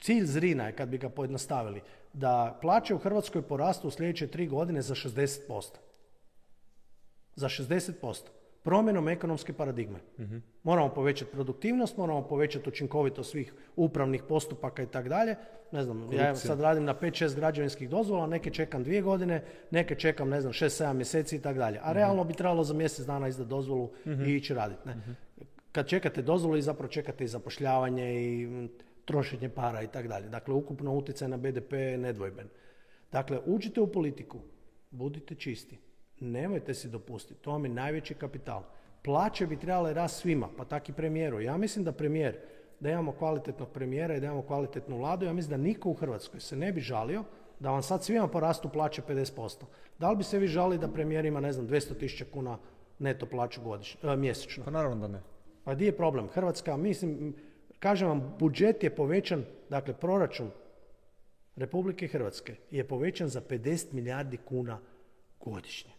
Cilj Zrina je, kad bi ga pojednostavili, da plaće u Hrvatskoj porastu u sljedeće tri godine za 60% za 60%. Promjenom ekonomske paradigme. Moramo povećati produktivnost, moramo povećati učinkovitost svih upravnih postupaka i tako dalje. Ne znam, ja sad radim na 5-6 građevinskih dozvola, neke čekam dvije godine, neke čekam, ne znam, 6-7 mjeseci i tako dalje. A realno bi trebalo za mjesec dana izdati dozvolu i ići raditi. Ne? Kad čekate dozvolu i zapravo čekate i zapošljavanje i trošenje para i tako dalje. Dakle, ukupno utjecaj na BDP je nedvojben. Dakle, uđite u politiku, budite čisti nemojte si dopustiti, to vam je najveći kapital. Plaće bi trebale rast svima, pa tak i premijeru. Ja mislim da premijer, da imamo kvalitetnog premijera i da imamo kvalitetnu vladu, ja mislim da niko u Hrvatskoj se ne bi žalio da vam sad svima porastu plaće 50%. Da li bi se vi žali da premijer ima, ne znam, 200 tisuća kuna neto plaću godišnje, e, mjesečno?
Pa naravno da ne.
Pa di je problem? Hrvatska, mislim, kažem vam, budžet je povećan, dakle, proračun Republike Hrvatske je povećan za 50 milijardi kuna godišnje.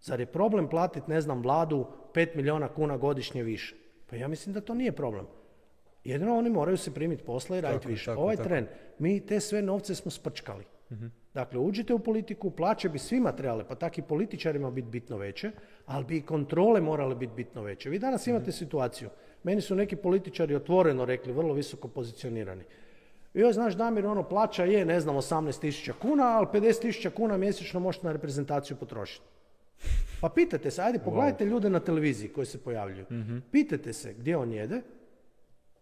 Zar je problem platiti, ne znam, vladu 5 milijuna kuna godišnje više? Pa ja mislim da to nije problem. Jedino oni moraju se primiti posla i raditi više. ovaj tren, mi te sve novce smo sprčkali. Mhm. Dakle, uđite u politiku, plaće bi svima trebale, pa tak i političarima biti bitno veće, ali bi i kontrole morale biti bitno veće. Vi danas imate mhm. situaciju, meni su neki političari otvoreno rekli, vrlo visoko pozicionirani. Joj, znaš, Damir, ono, plaća je, ne znam, 18.000 kuna, ali 50.000 kuna mjesečno možete na reprezentaciju potrošiti. Pa pitate se, ajde pogledajte ljude na televiziji koji se pojavljuju. mm Pitajte se gdje on jede,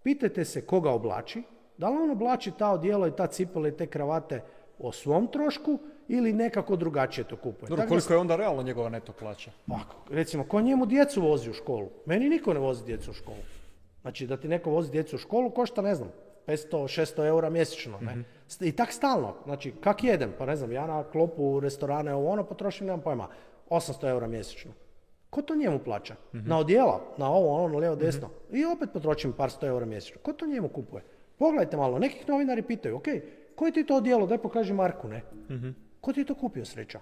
pitajte se koga oblači, da li on oblači ta odijelo i ta cipela i te kravate o svom trošku ili nekako drugačije to kupuje.
Dobro, koliko je onda realno njegova neto plaća?
Pa, recimo, ko njemu djecu vozi u školu? Meni niko ne vozi djecu u školu. Znači, da ti neko vozi djecu u školu košta, ne znam, 500-600 eura mjesečno. Ne? Mhm. I tak stalno. Znači, kak jedem? Pa ne znam, ja na klopu restorane ovo ono potrošim, nemam pojma, 800 eura mjesečno. Ko to njemu plaća? Mhm. Na odjela, na ovo, ono, lijevo, desno. I opet potrošim par sto eura mjesečno. Ko to njemu kupuje? Pogledajte malo, nekih novinari pitaju, ok, koji ti to odjelo, daj pokaži Marku, ne? Ko ti je to kupio sreća?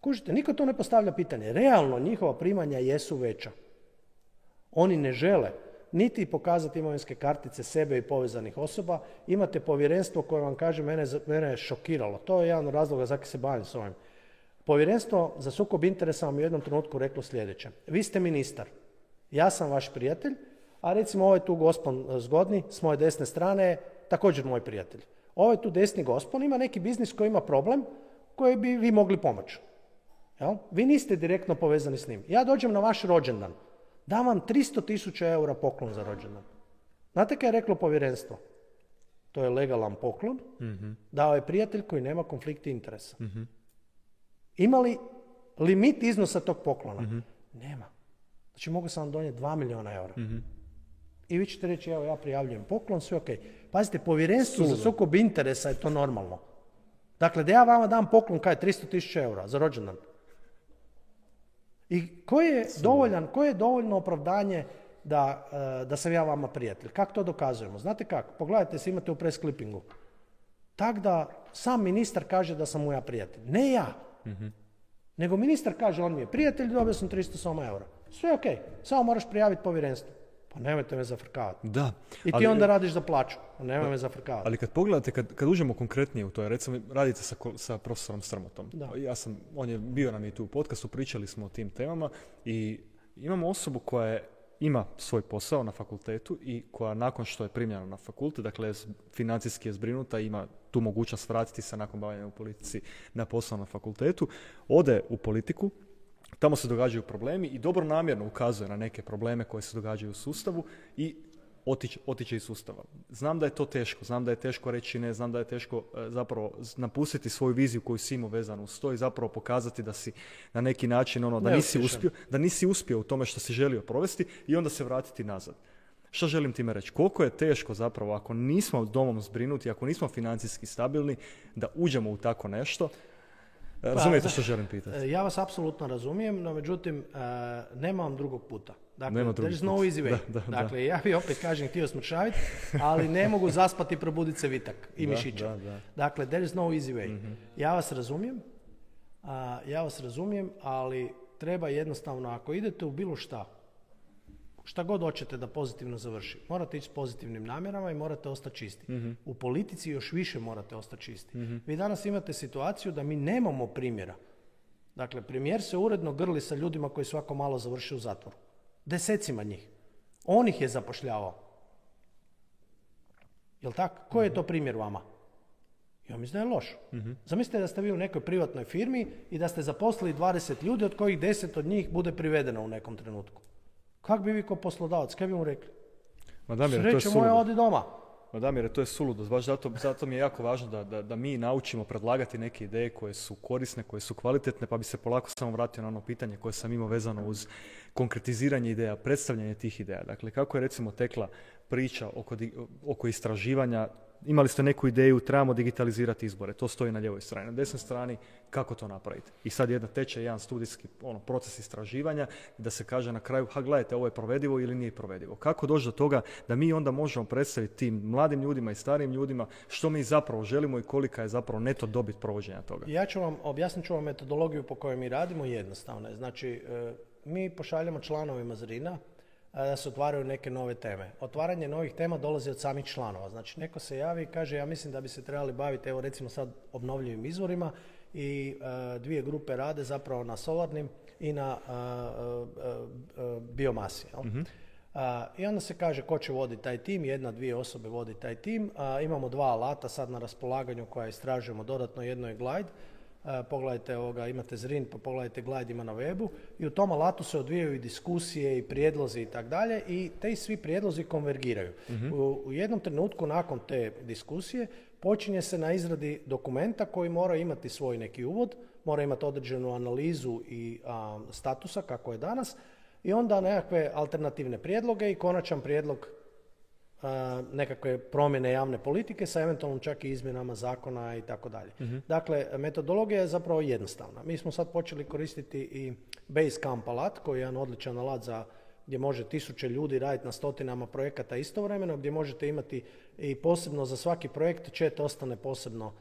Kužite, niko to ne postavlja pitanje. Realno njihova primanja jesu veća. Oni ne žele niti pokazati imovinske kartice sebe i povezanih osoba. Imate povjerenstvo koje vam kaže, mene, mene je šokiralo. To je jedan od razloga zakaj se bavim s ovim. Povjerenstvo za sukob interesa vam u jednom trenutku reklo sljedeće. Vi ste ministar, ja sam vaš prijatelj, a recimo ovaj tu gospon zgodni s moje desne strane je također moj prijatelj. Ovaj tu desni gospon ima neki biznis koji ima problem koji bi vi mogli pomoći. Jel? Vi niste direktno povezani s njim. Ja dođem na vaš rođendan, dam vam 300 tisuća eura poklon za rođendan. Znate kaj je reklo povjerenstvo? To je legalan poklon. mm Dao je prijatelj koji nema konflikti interesa. mm Ima li limit iznosa tog poklona? Mhm. Nema. Znači mogu sam vam donijeti 2 milijuna eura. I vi ćete reći, evo ja prijavljujem poklon, sve ok. Pazite, povjerenstvo za sukob interesa je to normalno. Dakle, da ja vama dam poklon kaj je 300 tisuća eura za rođendan. I koji je dovoljan, koje je dovoljno opravdanje da, e, da sam ja vama prijatelj? Kako to dokazujemo? Znate kako? Pogledajte se, imate u press clippingu. Tak da sam ministar kaže da sam mu ja prijatelj. Ne ja. mm Nego ministar kaže on mi je prijatelj, dobio sam 300 soma eura. Sve ok, samo moraš prijaviti povjerenstvo. Pa nemojte me zafrkavati.
Da.
I ti onda radiš za plaću. Pa nemoj me zafrkavati.
Ali kad pogledate, kad, kad uđemo konkretnije u to, recimo radite sa, sa profesorom Strmotom. Da. Ja sam, on je bio nam i tu u podcastu, pričali smo o tim temama i imamo osobu koja je ima svoj posao na fakultetu i koja nakon što je primljena na fakultet, dakle financijski je zbrinuta, ima tu mogućnost vratiti se nakon bavljanja u politici na posao na fakultetu, ode u politiku, Tamo se događaju problemi i dobro namjerno ukazuje na neke probleme koje se događaju u sustavu i otiče, otiče iz sustava. Znam da je to teško, znam da je teško reći ne, znam da je teško e, zapravo napustiti svoju viziju koju si imao vezanu uz to i zapravo pokazati da si na neki način ono, da nisi, uspio, da nisi uspio u tome što si želio provesti i onda se vratiti nazad. Što želim time reći? Koliko je teško zapravo ako nismo domom zbrinuti, ako nismo financijski stabilni, da uđemo u tako nešto, pa, Razumijete što želim pitati?
E, ja vas apsolutno razumijem, no međutim, uh, nemam drugog puta. Dakle, Nema there is no easy way. Da, da, dakle, ja bi opet kažem htio smršaviti, ali ne mogu zaspati i probuditi se vitak i mišića. Dakle, there is no easy way. Mhm. Ja vas razumijem, ja vas razumijem, ali treba jednostavno, ako idete u bilo šta, šta god hoćete da pozitivno završi, morate ići s pozitivnim namjerama i morate ostati čisti. Mhm. U politici još više morate ostati čisti. mm Vi danas imate situaciju da mi nemamo primjera. Dakle, premijer se uredno grli sa ljudima koji svako malo završi u zatvoru. Desecima njih. On ih je zapošljavao. Jel tako? Koji je to primjer vama? Ja mislim da je loš. mm Zamislite da ste vi u nekoj privatnoj firmi i da ste zaposlili 20 ljudi od kojih 10 od njih bude privedeno u nekom trenutku. Kako bi vi ko poslodavac, kaj bi mu rekli?
Damir, Sreće moja,
odi doma.
Damir, to je suludo. Baš zato, zato mi je jako važno da, da, da, mi naučimo predlagati neke ideje koje su korisne, koje su kvalitetne, pa bi se polako samo vratio na ono pitanje koje sam imao vezano uz konkretiziranje ideja, predstavljanje tih ideja. Dakle, kako je recimo tekla priča oko, oko istraživanja imali ste neku ideju, trebamo digitalizirati izbore, to stoji na ljevoj strani. Na desnoj strani, kako to napraviti? I sad jedna teče, jedan studijski ono, proces istraživanja, da se kaže na kraju, ha gledajte, ovo je provedivo ili nije provedivo. Kako doći do toga da mi onda možemo predstaviti tim mladim ljudima i starijim ljudima što mi zapravo želimo i kolika je zapravo neto dobit provođenja toga?
Ja ću vam, objasnit ću vam metodologiju po kojoj mi radimo jednostavno. Znači, e, mi pošaljemo članovima Zrina da se otvaraju neke nove teme. Otvaranje novih tema dolazi od samih članova. Znači, neko se javi i kaže, ja mislim da bi se trebali baviti, evo recimo sad, obnovljivim izvorima i dvije grupe rade zapravo na solarnim i na biomasi. Mhm. I onda se kaže ko će voditi taj tim, jedna, dvije osobe vodi taj tim. imamo dva alata sad na raspolaganju koja istražujemo dodatno, jedno je Glide, E, pogledajte ovoga, imate Zrin, pa pogledajte Glide ima na webu i u tom alatu se odvijaju i diskusije i prijedlozi i tak dalje i te svi prijedlozi konvergiraju. Mhm. u, jednom trenutku nakon te diskusije počinje se na izradi dokumenta koji mora imati svoj neki uvod, mora imati određenu analizu i statusa kako je danas i onda nekakve alternativne prijedloge i konačan prijedlog nekakve promjene javne politike sa eventualno čak i izmjenama zakona i tako dalje. Mhm. Dakle, metodologija je zapravo jednostavna. Mi smo sad počeli koristiti i Basecamp alat, koji je jedan odličan alat za gdje može tisuće ljudi raditi na stotinama projekata istovremeno, gdje možete imati i posebno za svaki projekt chat ostane posebno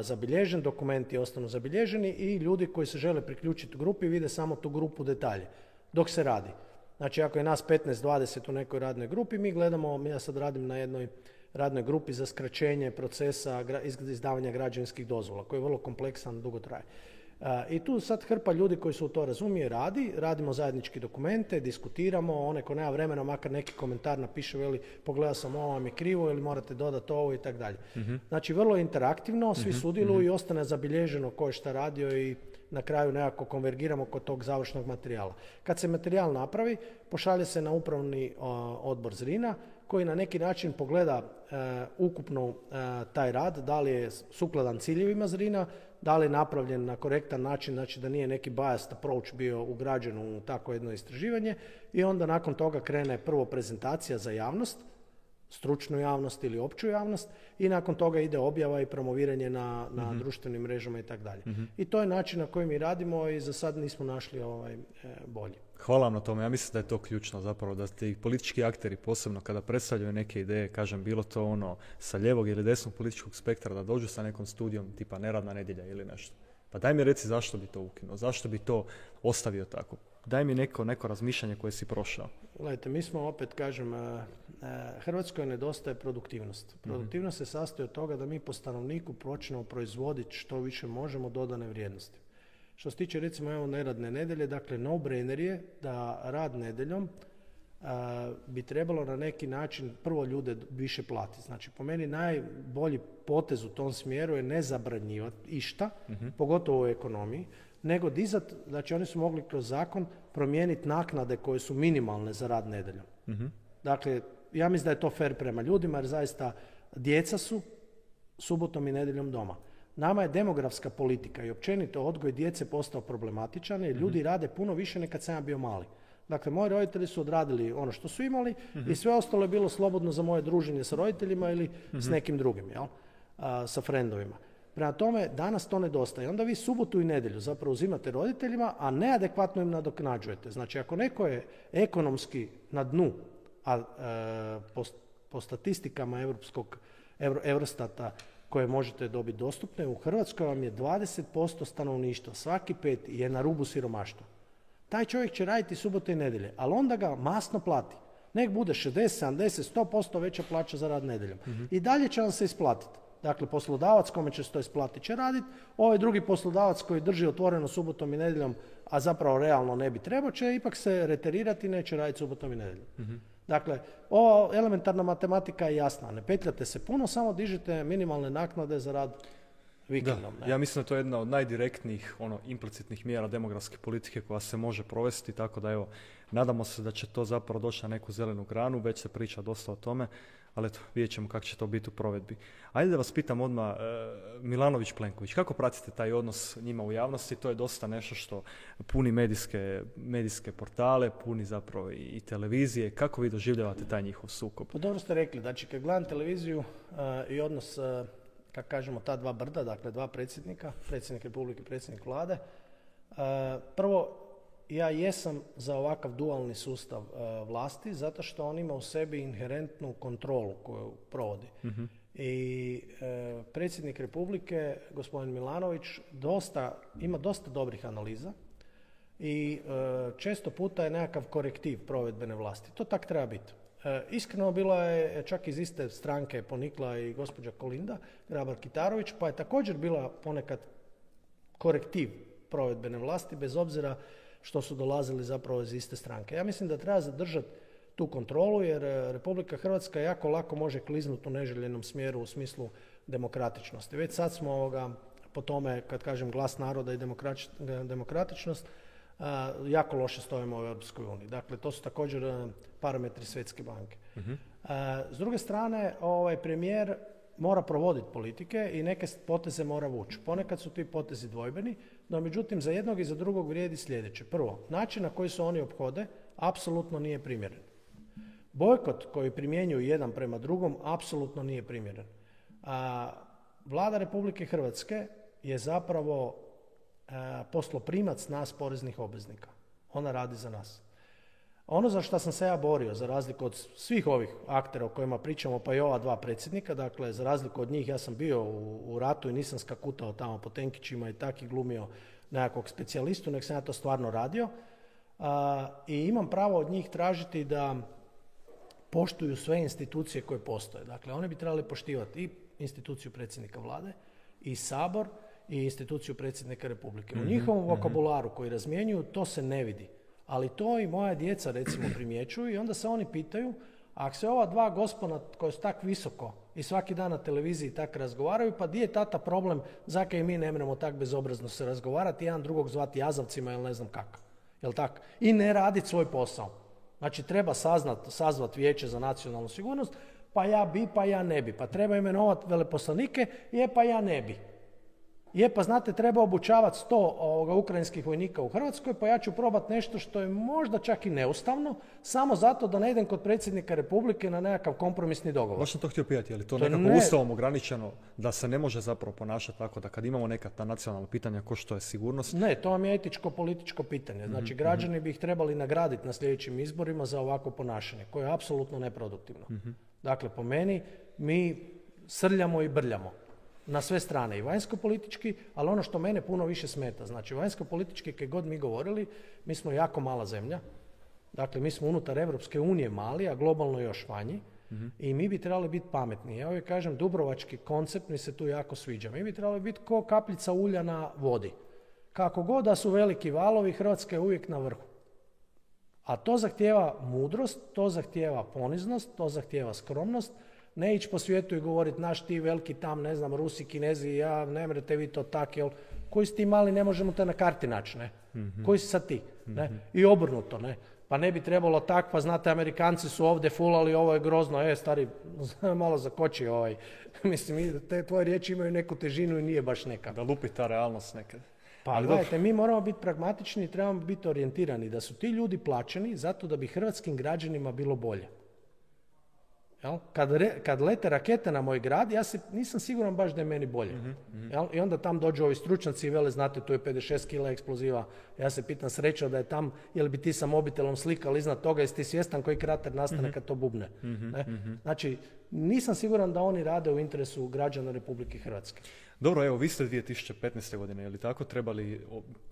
zabilježen, dokumenti ostanu zabilježeni i ljudi koji se žele priključiti grupi vide samo tu grupu detalje dok se radi. Znači ako je nas 15-20 u nekoj radnoj grupi, mi gledamo, ja sad radim na jednoj radnoj grupi za skraćenje procesa izdavanja građevinskih dozvola, koji je vrlo kompleksan, dugo traje. I tu sad hrpa ljudi koji su u to razumije radi, radimo zajednički dokumente, diskutiramo, onaj ko nema vremena, makar neki komentar napiše, veli pogledao sam ovo vam je krivo ili morate dodati ovo i tako dalje. Mhm. Znači vrlo interaktivno, svi mhm, sudjeluju i mhm. ostane zabilježeno ko je šta radio i na kraju nekako konvergiramo kod tog završnog materijala. Kad se materijal napravi, pošalje se na upravni odbor Zrina koji na neki način pogleda e, ukupno e, taj rad, da li je sukladan ciljevima Zrina, da li je napravljen na korektan način, znači da nije neki biased approach bio ugrađen u takvo jedno istraživanje i onda nakon toga krene prvo prezentacija za javnost, stručnu javnost ili opću javnost i nakon toga ide objava i promoviranje na, na mhm. društvenim mrežama i tako dalje. Mhm. I to je način na koji mi radimo i za sad nismo našli ovaj, e, bolji.
Hvala vam na tome. Ja mislim da je to ključno zapravo, da ti politički akteri posebno kada predstavljaju neke ideje, kažem bilo to ono sa ljevog ili desnog političkog spektra, da dođu sa nekom studijom tipa neradna nedjelja ili nešto. Pa daj mi reci zašto bi to ukinuo, zašto bi to ostavio tako. Daj mi neko, neko razmišljanje koje si prošao.
Gledajte, mi smo opet, kažem, Hrvatskoj nedostaje produktivnost. Mhm. Produktivnost se sastoji od toga da mi po stanovniku počnemo proizvoditi što više možemo dodane vrijednosti. Što se tiče recimo evo neradne nedelje, dakle no brainer je da rad nedeljom bi trebalo na neki način prvo ljude više platiti. Znači po meni najbolji potez u tom smjeru je ne zabranjivati išta, mhm. pogotovo u ekonomiji, nego dizat, znači oni su mogli kroz zakon promijeniti naknade koje su minimalne za rad nedeljom. Mhm. Dakle, ja mislim da je to fair prema ljudima jer zaista djeca su subotom i nedjeljom doma. Nama je demografska politika i općenito odgoj djece postao problematičan jer ljudi mhm. rade puno više nego kad sam ja bio mali. Dakle, moji roditelji su odradili ono što su imali i mhm. sve ostalo je bilo slobodno za moje druženje sa roditeljima ili s nekim drugim, jel? sa frendovima. Prema tome, danas to nedostaje. Onda vi subotu i nedjelju zapravo uzimate roditeljima, a neadekvatno im nadoknađujete. Znači, ako neko je ekonomski na dnu, a e, po, statistikama Europskog, Eurostata koje možete dobiti dostupne, u Hrvatskoj vam je 20% stanovništva, svaki pet je na rubu siromaštva. Taj čovjek će raditi subote i nedjelje, ali onda ga masno plati. Nek bude 60, 70, 100% veća plaća za rad nedjeljom. Mhm. I dalje će vam se isplatiti. Dakle, poslodavac kome će se to isplatiti će raditi, ovaj drugi poslodavac koji drži otvoreno subotom i nedjeljom, a zapravo realno ne bi trebao, će ipak se reterirati i neće raditi subotom i nedjeljom. Mhm. Dakle, ova elementarna matematika je jasna. Ne petljate se puno, samo dižete minimalne naknade za rad vikendom.
ja mislim da je to jedna od najdirektnijih ono, implicitnih mjera demografske politike koja se može provesti, tako da evo, nadamo se da će to zapravo doći na neku zelenu granu, već se priča dosta o tome, ali eto, vidjet ćemo kako će to biti u provedbi. Ajde da vas pitam odmah, e, Milanović Plenković, kako pratite taj odnos njima u javnosti? To je dosta nešto što puni medijske, medijske portale, puni zapravo i, televizije. Kako vi doživljavate taj njihov sukob?
Pa dobro ste rekli, znači kad gledam televiziju e, i odnos, uh, kako kažemo, ta dva brda, dakle dva predsjednika, predsjednik Republike i predsjednik vlade, prvo ja jesam za ovakav dualni sustav uh, vlasti zato što on ima u sebi inherentnu kontrolu koju provodi. Mhm. I uh, predsjednik Republike, gospodin Milanović, dosta, ima dosta dobrih analiza i uh, često puta je nekakav korektiv provedbene vlasti. To tak treba biti. Iskreno bila je čak iz iste stranke ponikla i gospođa Kolinda Grabar Kitarović, pa je također bila ponekad korektiv provedbene vlasti, bez obzira što su dolazili zapravo iz iste stranke. Ja mislim da treba zadržati tu kontrolu jer e, Republika Hrvatska jako lako može kliznuti u neželjenom smjeru u smislu demokratičnosti. Već sad smo ovoga, po tome, kad kažem glas naroda i demokratičnost, jako loše stojimo u Europskoj uniji. Dakle, to su također e, parametri Svjetske banke. Mhm. S druge strane, ovaj premijer mora provoditi politike i neke poteze mora vući. Ponekad su ti potezi dvojbeni, no međutim za jednog i za drugog vrijedi sljedeće. Prvo, način na koji se oni obhode apsolutno nije primjeren. Bojkot koji primjenjuju jedan prema drugom apsolutno nije primjeren. A, Vlada Republike Hrvatske je zapravo posloprimac nas poreznih obveznika. Ona radi za nas. Ono za što sam se ja borio, za razliku od svih ovih aktera o kojima pričamo, pa i ova dva predsjednika, dakle, za razliku od njih, ja sam bio u, ratu i nisam skakutao tamo po tenkićima i tak i glumio nekakvog specijalistu, nek sam ja to stvarno radio. I imam pravo od njih tražiti da poštuju sve institucije koje postoje. Dakle, one bi trebali poštivati i instituciju predsjednika vlade, i sabor, i instituciju predsjednika Republike. U mhm, njihovom mhm. vokabularu koji razmjenjuju to se ne vidi. Ali to i moja djeca recimo primjećuju i onda se oni pitaju ako se ova dva gospona koja su tak visoko i svaki dan na televiziji tak razgovaraju, pa di je tata problem, zaka i mi ne mremo tak bezobrazno se razgovarati, jedan drugog zvati jazavcima ili ne znam kako. Jel tak? I ne raditi svoj posao. Znači treba saznat, sazvat vijeće za nacionalnu sigurnost, pa ja bi, pa ja ne bi. Pa treba imenovati veleposlanike, je pa ja ne bi je pa znate treba obučavati 100 ovoga, ukrajinskih vojnika u Hrvatskoj, pa ja ću probati nešto što je možda čak i neustavno, samo zato da ne idem kod predsjednika Republike na nekakav kompromisni dogovor.
Baš sam to htio pitati, je li to, to nekako ne... ustavom ograničeno da se ne može zapravo ponašati tako da kad imamo neka ta nacionalna pitanja ko što je sigurnost?
Ne, to vam je etičko-političko pitanje. Znači mhm, građani mhm. bi ih trebali nagraditi na sljedećim izborima za ovako ponašanje, koje je apsolutno neproduktivno. Mhm. Dakle, po meni mi srljamo i brljamo na sve strane i vanjsko-politički, ali ono što mene puno više smeta, znači vanjsko-politički, kad god mi govorili, mi smo jako mala zemlja, dakle mi smo unutar Evropske unije mali, a globalno još manji, i mi bi trebali biti pametni. Ja uvijek kažem, dubrovački koncept mi se tu jako sviđa. Mi bi trebali biti ko kapljica ulja na vodi. Kako god da su veliki valovi, Hrvatska je uvijek na vrhu. A to zahtjeva mudrost, to zahtjeva poniznost, to zahtjeva skromnost, ne ići po svijetu i govoriti naš ti veliki tam, ne znam, Rusi, Kinezi, ja, ne mrete vi to tak, jel, koji si ti mali, ne možemo te na karti naći, ne? mm Koji si sad ti, ne? Mhm. I obrnuto, ne? Pa ne bi trebalo tak, pa znate, Amerikanci su ovdje fulali, ovo je grozno, e, stari, [laughs] malo zakoči ovaj. [laughs] Mislim, te tvoje riječi imaju neku težinu i nije baš neka.
Da lupi ta realnost nekad.
Pa Ali gledajte, mi moramo biti pragmatični i trebamo biti orijentirani da su ti ljudi plaćeni zato da bi hrvatskim građanima bilo bolje. Kad, kad lete rakete na moj grad, ja se, nisam siguran baš da je meni bolje. Mhm, mhm. I onda tam dođu ovi stručnjaci i vele, znate, tu je 56 kila eksploziva. Ja se pitam sreća da je tam, jel bi ti sa mobitelom slikali iznad toga, jesi ti svjestan koji krater nastane mhm. kad to bubne. Znači, nisam siguran da oni rade u interesu građana Republike Hrvatske.
Dobro, evo, vi ste 2015. godine, je li tako, trebali,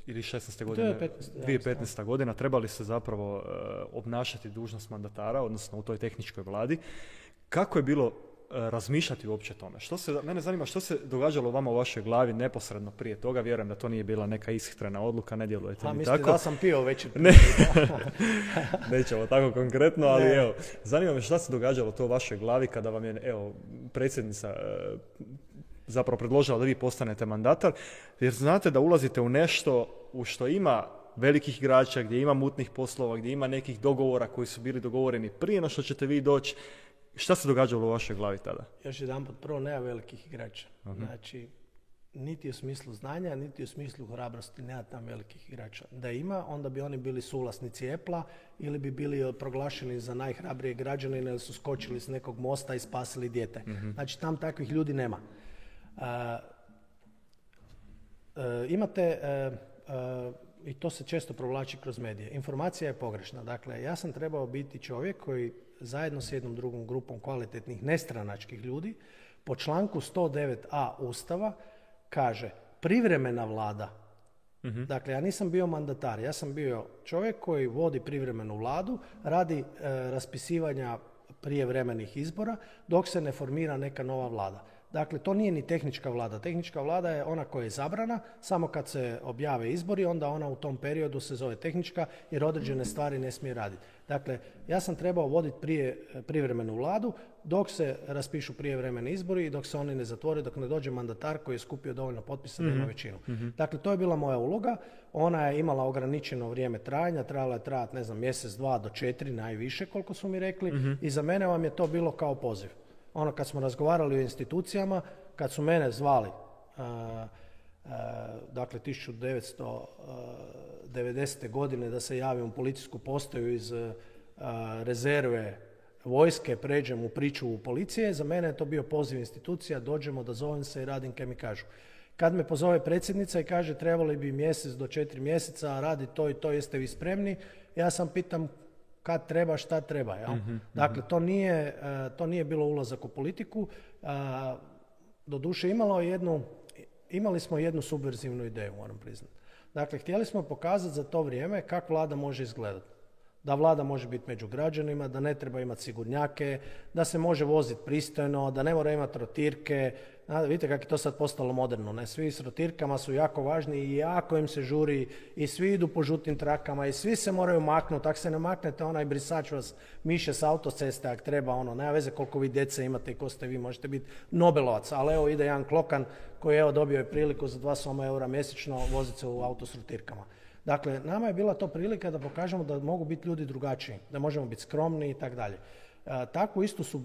ili 16. godine, 2015. godina, trebali ste zapravo uh, obnašati dužnost mandatara, odnosno u toj tehničkoj vladi. Kako je bilo uh, razmišljati uopće tome? Što se, mene zanima što se događalo vama u vašoj glavi neposredno prije toga, vjerujem da to nije bila neka ishitrena odluka, ne djelujete
A,
ni tako.
da sam pio već.
Ne, [laughs] [laughs] nećemo tako konkretno, ali evo, zanima me šta se događalo to u vašoj glavi kada vam je, evo, predsjednica uh, zapravo predložila da vi postanete mandatar, jer znate da ulazite u nešto u što ima velikih igrača, gdje ima mutnih poslova, gdje ima nekih dogovora koji su bili dogovoreni prije no što ćete vi doći. Šta se događalo u vašoj glavi tada?
Još jedan put, prvo nema velikih igrača. Znači, niti u smislu znanja, niti u smislu hrabrosti nema tam velikih igrača. Da ima, onda bi oni bili suvlasnici Epla ili bi bili proglašeni za najhrabrije građane ili su skočili s nekog mosta i spasili dijete. uh Znači, tam takvih ljudi nema. E, imate, e, e, i to se često provlači kroz medije, informacija je pogrešna. Dakle, ja sam trebao biti čovjek koji zajedno s jednom drugom grupom kvalitetnih nestranačkih ljudi po članku 109a Ustava kaže privremena vlada. Mhm. Dakle, ja nisam bio mandatar, ja sam bio čovjek koji vodi privremenu vladu, radi raspisivanja prijevremenih izbora dok se ne formira neka nova vlada. Dakle, to nije ni tehnička vlada. Tehnička vlada je ona koja je zabrana, samo kad se objave izbori, onda ona u tom periodu se zove tehnička jer određene stvari ne smije raditi. Dakle, ja sam trebao voditi prije privremenu vladu dok se raspišu prijevremeni izbori i dok se oni ne zatvore, dok ne dođe mandatar koji je skupio dovoljno potpisa da ima mhm. većinu. Mhm. Dakle, to je bila moja uloga. Ona je imala ograničeno vrijeme trajanja, trebala je trajati, ne znam, mjesec, dva do četiri, najviše koliko su mi rekli. Mhm. I za mene vam je to bilo kao poziv ono kad smo razgovarali o institucijama, kad su mene zvali, uh, uh, dakle 1990. godine da se javim u policijsku postaju iz rezerve vojske pređem u priču u policije, za mene je to bio poziv institucija, dođemo da zovem se i radim kaj mi kažu. Kad me pozove predsjednica i kaže trebali bi mjesec do četiri mjeseca radi to i to, jeste vi spremni, ja sam pitam kad treba, šta treba. Jel? Mhm, mhm. dakle, to nije, e, to nije bilo ulazak u politiku. Doduše imalo jednu, imali smo jednu subverzivnu ideju, moram priznati. Dakle, htjeli smo pokazati za to vrijeme kako vlada može izgledati da vlada može biti među građanima, da ne treba imati sigurnjake, da se može voziti pristojno, da ne mora imati rotirke. vidite kako je to sad postalo moderno. Ne? Svi s rotirkama su jako važni i jako im se žuri i svi idu po žutim trakama i svi se moraju maknuti. Ako se ne maknete, onaj brisač vas miše s autoceste ako treba. Ono, nema veze koliko vi djece imate i ko ste vi. Možete biti Nobelovac, ali evo ide jedan klokan koji evo dobio je priliku za dva soma eura mjesečno voziti se u auto s rotirkama. Dakle, nama je bila to prilika da pokažemo da mogu biti ljudi drugačiji, da možemo biti skromni i tako dalje. E, Takvu istu su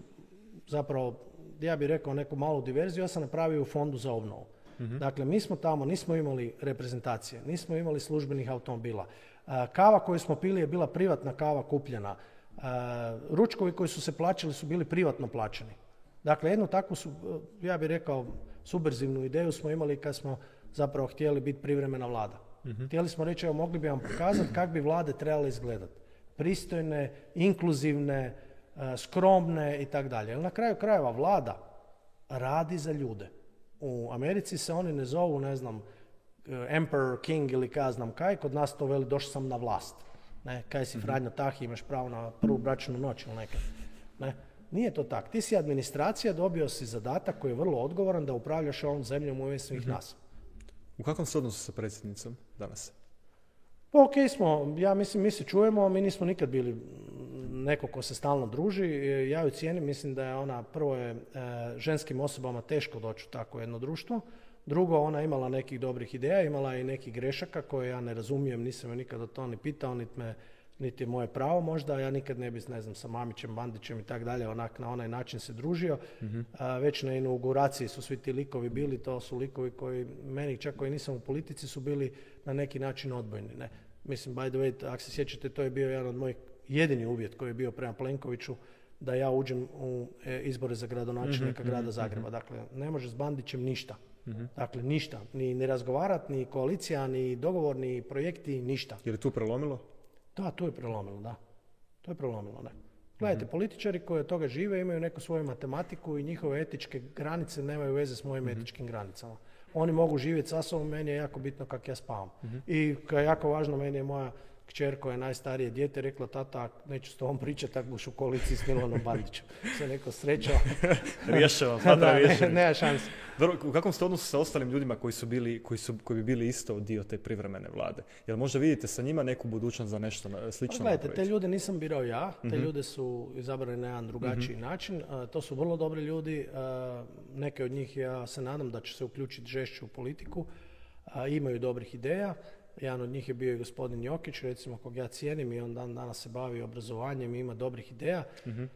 zapravo, ja bih rekao neku malu diverziju, ja sam napravio u fondu za obnovu. Mhm. Dakle, mi smo tamo, nismo imali reprezentacije, nismo imali službenih automobila. E, kava koju smo pili je bila privatna kava kupljena. E, ručkovi koji su se plaćali su bili privatno plaćeni. Dakle, jednu takvu su, ja bih rekao, subverzivnu ideju smo imali kad smo zapravo htjeli biti privremena vlada. Mm-hmm. Htjeli smo reći, evo mogli bi vam pokazati kako bi vlade trebale izgledati. Pristojne, inkluzivne, e, skromne i tako dalje. Na kraju krajeva vlada radi za ljude. U Americi se oni ne zovu, ne znam, e, Emperor, King ili kaj znam kaj, kod nas to veli došao sam na vlast. Ne, kaj si mm Franjo Tahi, imaš pravo na prvu bračnu noć ili nekaj. Ne. Nije to tako. Ti si administracija, dobio si zadatak koji je vrlo odgovoran da upravljaš ovom zemljom u ime svih mm nas.
U kakvom se odnosu sa predsjednicom danas?
Pa ok smo, ja mislim mi se čujemo, mi nismo nikad bili neko ko se stalno druži. Ja ju cijenim, mislim da je ona, prvo je e, ženskim osobama teško doći u takvo jedno društvo. Drugo, ona imala nekih dobrih ideja, imala i nekih grešaka koje ja ne razumijem, nisam je nikada to ni pitao, niti me niti je moje pravo možda, ja nikad ne bi, ne znam, sa Mamićem, Bandićem i tak dalje, onak na onaj način se družio. Mhm. A, već na inauguraciji su svi ti likovi bili, to su likovi koji, meni čak koji nisam u politici, su bili na neki način odbojni. Ne? Mislim, by the way, ako se sjećate, to je bio jedan od mojih jedini uvjet koji je bio prema Plenkoviću, da ja uđem u e, izbore za gradonačelnika mm grada mhm, Zagreba. Mhm. Dakle, ne može s Bandićem ništa. Dakle, ništa. Ni, ni razgovarat, ni koalicija, ni dogovor, ni projekti, ništa.
Je li tu prelomilo?
Da, to je prelomilo, da. To je prelomilo, da. Gledajte, mhm. političari koji od toga žive imaju neku svoju matematiku i njihove etičke granice nemaju veze s mojim mhm. etičkim granicama. Oni mogu živjeti sa sobom, meni je jako bitno kako ja spavam. Mhm. I kao jako važno, meni je moja kćer koja je najstarije dijete rekla tata neću s tobom pričati ako buš u koaliciji s Milanom Bandićem. [laughs] Se neko srećao. [laughs]
Rješava, [laughs] da,
ne, nema šanse.
Dobro, u kakvom ste odnosu sa ostalim ljudima koji su bili, koji, su, koji bi bili isto dio te privremene vlade? Jel možda vidite sa njima neku budućnost za nešto slično? Pa,
gledajte, te ljude nisam birao ja, te mhm. ljude su izabrali na jedan drugačiji mhm. način. to su vrlo dobri ljudi, neke od njih ja se nadam da će se uključiti žešće u politiku, imaju dobrih ideja. Jedan od njih je bio i gospodin Jokić, recimo, kog ja cijenim i on dan danas se bavi obrazovanjem i ima dobrih ideja. Uh-huh.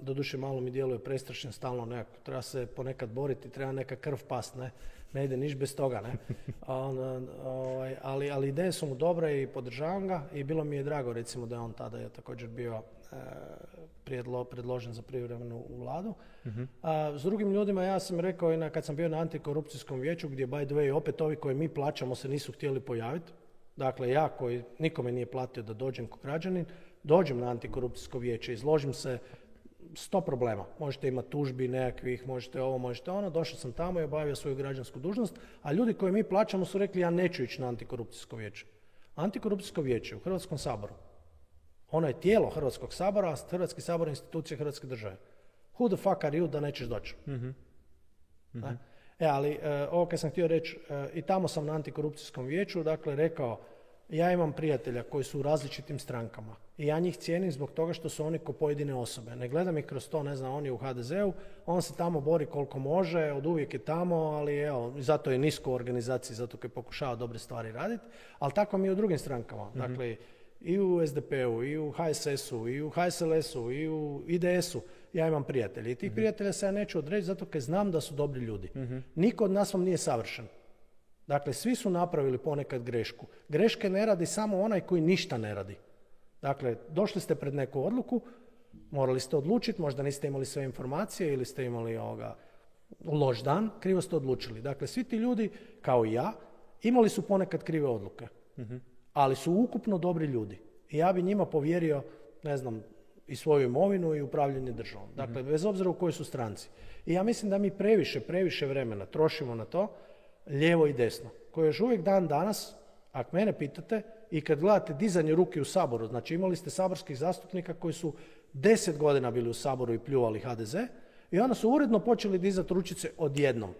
doduše, malo mi djeluje prestrašen stalno nekako. Treba se ponekad boriti, treba neka krv past, ne? Ne ide niš bez toga, ne? [laughs] On, ovaj, ali, ali ideje su mu dobre i podržavam ga i bilo mi je drago, recimo, da je on tada je također bio prijedlo, predložen za privremenu vladu. A, s drugim ljudima ja sam rekao i na, kad sam bio na antikorupcijskom vijeću gdje by the way opet ovi koji mi plaćamo se nisu htjeli pojaviti. Dakle, ja koji nikome nije platio da dođem kao građanin, dođem na antikorupcijsko vijeće, izložim se sto problema. Možete imati tužbi nekakvih, možete ovo, možete ono. Došao sam tamo i obavio svoju građansku dužnost, a ljudi koji mi plaćamo su rekli ja neću ići na antikorupcijsko vijeće. Antikorupcijsko vijeće u Hrvatskom saboru ono je tijelo Hrvatskog sabora, a Hrvatski sabor je institucija Hrvatske države. Who the fuck are you da nećeš doći? mm E, ali e, ovo kad sam htio reći, e, i tamo sam na antikorupcijskom vijeću, dakle, rekao, ja imam prijatelja koji su u različitim strankama i ja njih cijenim zbog toga što su oni ko pojedine osobe. Ne gledam ih kroz to, ne znam, on je u HDZ-u, on se tamo bori koliko može, od uvijek je tamo, ali evo, zato je nisko u organizaciji, zato je pokušava dobre stvari raditi, ali tako mi i u drugim strankama. mm Dakle, i u SDP-u, i u HSS-u, i u HSLS-u, i u IDS-u, ja imam prijatelje. I tih mhm. prijatelja se ja neću odreći zato jer znam da su dobri ljudi. Mhm. Niko od nas vam nije savršen. Dakle, svi su napravili ponekad grešku. Greške ne radi samo onaj koji ništa ne radi. Dakle, došli ste pred neku odluku, Morali ste odlučiti, možda niste imali sve informacije ili ste imali ovoga, loš dan, krivo ste odlučili. Dakle, svi ti ljudi, kao i ja, imali su ponekad krive odluke. Mhm. Ali su ukupno dobri ljudi. I ja bi njima povjerio, ne znam, i svoju imovinu i upravljanje državom. Mhm. Dakle, bez obzira u kojoj su stranci. I ja mislim da mi previše, previše vremena trošimo na to, lijevo i desno, koje još uvijek dan danas, ako mene pitate, i kad gledate dizanje ruke u Saboru, znači imali ste saborskih zastupnika koji su deset godina bili u Saboru i pljuvali HDZ, i onda su uredno počeli dizati ručice odjednom.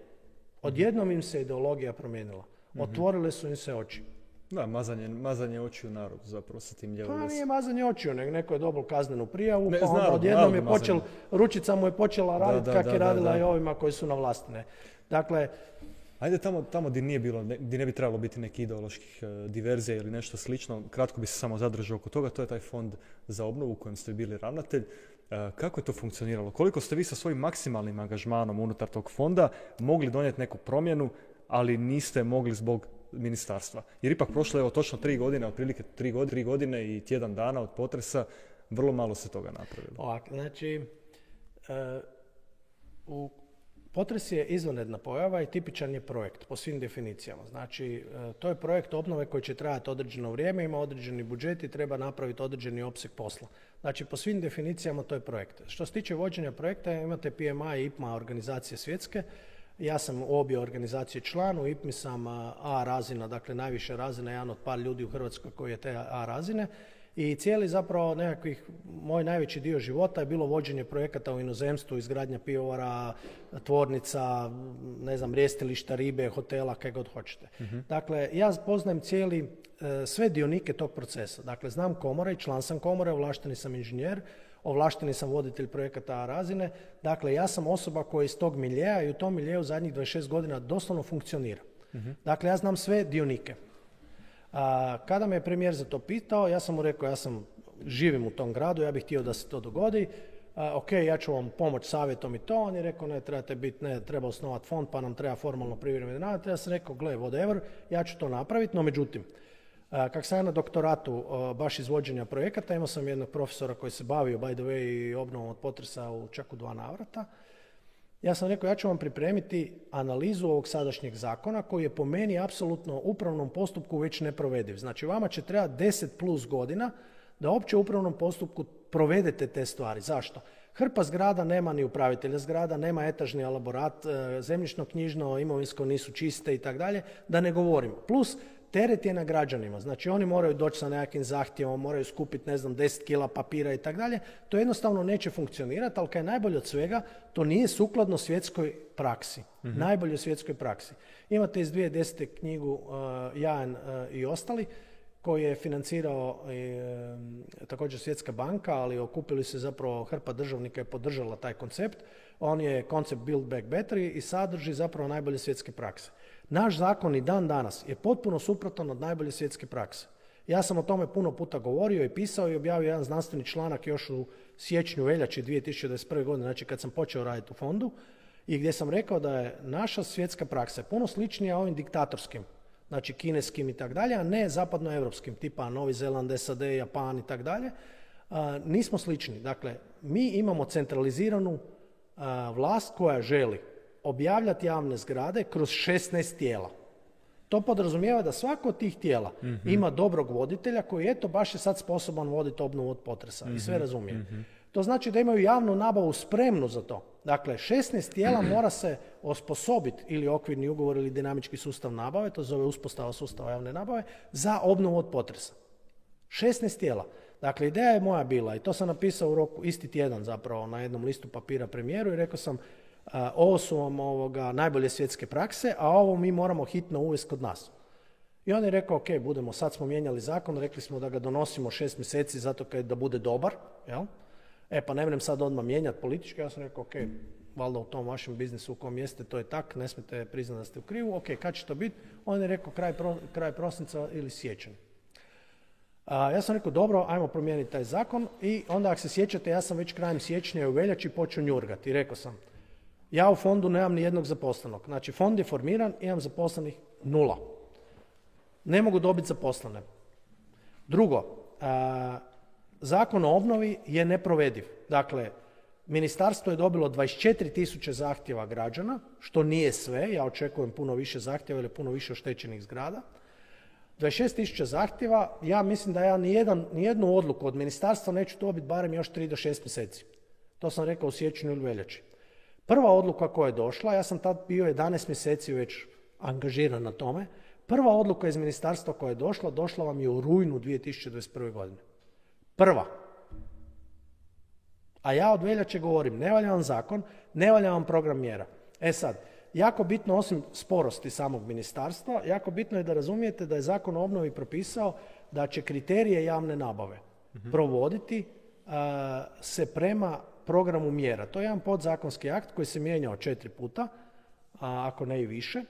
Odjednom im se ideologija promijenila. Mhm. Otvorile su im se oči.
Da, mazanje, mazanje očiju narodu zapravo sa tim ljevom.
Pa nije mazanje očiju, nego neko je dobio kaznenu prijavu, ne, pa onda odjednom je počel, ručica mu je počela raditi kak je radila i ovima koji su na vlasti. Ne. Dakle,
Ajde tamo, tamo gdje nije bilo, gdje ne bi trebalo biti neki ideoloških uh, diverzija ili nešto slično, kratko bi se samo zadržao oko toga, to je taj fond za obnovu u kojem ste bili ravnatelj. E, kako je to funkcioniralo? Koliko ste vi sa svojim maksimalnim angažmanom unutar tog fonda mogli donijeti neku promjenu, ali niste mogli zbog ministarstva? Jer ipak prošlo je evo, točno tri godine, otprilike tri godine, tri godine i tjedan dana od potresa, vrlo malo se toga napravilo.
Ovak, znači, uh, u Potres je izvanredna pojava i tipičan je projekt po svim definicijama. Znači, e, to je projekt obnove koji će trajati određeno vrijeme, ima određeni budžet i treba napraviti određeni opseg posla. Znači, po svim definicijama to je projekt. Što se tiče vođenja projekta, imate PMA i IPMA organizacije svjetske. Ja sam u obje organizacije član, u IPMI sam A razina, dakle najviše razine, jedan od par ljudi u Hrvatskoj koji je te A razine i cijeli zapravo nekakvih, moj najveći dio života je bilo vođenje projekata u inozemstvu, izgradnja pivovara, tvornica, ne znam, rjestilišta, ribe, hotela, kaj god hoćete. Mhm. Dakle, ja poznajem cijeli, e, sve dionike tog procesa. Dakle, znam komore i član sam komore, ovlašteni sam inženjer, ovlašteni sam voditelj projekata razine. Dakle, ja sam osoba koja iz tog miljeja i u tom miljeu zadnjih 26 godina doslovno funkcionira. Mhm. Dakle, ja znam sve dionike. A, kada me je premijer za to pitao, ja sam mu rekao, ja sam živim u tom gradu, ja bih htio da se to dogodi, a, ok, ja ću vam pomoći savjetom i to, on je rekao, ne, trebate biti, ne, treba osnovati fond, pa nam treba formalno privremeni ja sam rekao, gle, whatever, ja ću to napraviti, no međutim, kak sam ja na doktoratu baš izvođenja projekata, imao sam jednog profesora koji se bavio, by the way, obnovom od potresa u čak u dva navrata, ja sam rekao, ja ću vam pripremiti analizu ovog sadašnjeg zakona koji je po meni apsolutno u upravnom postupku već neprovediv. Znači, vama će trebati 10 plus godina da uopće u upravnom postupku provedete te stvari. Zašto? Hrpa zgrada nema ni upravitelja zgrada, nema etažni elaborat, e, zemljišno knjižno, imovinsko nisu čiste i tako dalje, da ne govorim. Plus, teret je na građanima. Znači oni moraju doći sa nekakvim zahtjevom, moraju skupiti ne znam 10 kila papira i tako dalje. To jednostavno neće funkcionirati, ali kaj je najbolje od svega, to nije sukladno svjetskoj praksi. mm Najbolje svjetskoj praksi. Imate iz 2010. knjigu uh, Jan uh, i ostali, koji je financirao uh, također Svjetska banka, ali okupili se zapravo hrpa državnika i podržala taj koncept. On je koncept Build Back Better i sadrži zapravo najbolje svjetske prakse. Naš zakon i dan danas je potpuno suprotan od najbolje svjetske prakse. Ja sam o tome puno puta govorio i pisao i objavio jedan znanstveni članak još u siječnju veljači 2021. godine, znači kad sam počeo raditi u fondu, i gdje sam rekao da je naša svjetska praksa puno sličnija ovim diktatorskim, znači kineskim i tako dalje, a ne zapadnoevropskim, tipa Novi Zeland, SAD, Japan i tako dalje. Nismo slični. Dakle, mi imamo centraliziranu vlast koja želi objavljati javne zgrade kroz 16 tijela. To podrazumijeva da svako od tih tijela mhm. ima dobrog voditelja koji eto baš je sad sposoban voditi obnovu od potresa i sve mhm. razumije. Mhm. To znači da imaju javnu nabavu spremnu za to. Dakle, 16 tijela mora se osposobiti ili okvirni ugovor ili dinamički sustav nabave, to zove uspostava sustava javne nabave, za obnovu od potresa. 16 tijela. Dakle, ideja je moja bila i to sam napisao u roku isti tjedan zapravo na jednom listu papira premijeru i rekao sam ovo su vam ovoga, najbolje svjetske prakse, a ovo mi moramo hitno uvesti kod nas. I on je rekao, ok, budemo, sad smo mijenjali zakon, rekli smo da ga donosimo šest mjeseci zato kad da bude dobar, jel? E pa ne vrem sad odmah mijenjati politički, ja sam rekao, ok, valjda u tom vašem biznisu u kom jeste, to je tak, ne smijete priznati da ste u krivu, ok, kad će to biti? On je rekao kraj, kraj prosinca ili siječanj. ja sam rekao, dobro, ajmo promijeniti taj zakon i onda ako se sjećate, ja sam već krajem siječnja u veljači počeo njurgati i rekao sam, ja u fondu nemam ni jednog zaposlenog. Znači, fond je formiran, imam zaposlenih nula. Ne mogu dobiti zaposlene. Drugo, zakon o obnovi je neprovediv. Dakle, ministarstvo je dobilo 24 tisuće zahtjeva građana, što nije sve, ja očekujem puno više zahtjeva ili puno više oštećenih zgrada. 26 tisuća zahtjeva, ja mislim da ja nijedan, nijednu odluku od ministarstva neću dobiti barem još 3 do 6 mjeseci. To sam rekao u siječnju ili veljači. Prva odluka koja je došla, ja sam tad bio 11 mjeseci već angažiran na tome, prva odluka iz ministarstva koja je došla, došla vam je u rujnu 2021. godine. Prva. A ja od veljače govorim, ne valja vam zakon, ne valja vam program mjera. E sad, jako bitno, osim sporosti samog ministarstva, jako bitno je da razumijete da je zakon o obnovi propisao da će kriterije javne nabave mhm. provoditi se prema programu mjera. To je jedan podzakonski akt koji se mijenjao četiri puta, a, ako ne i više,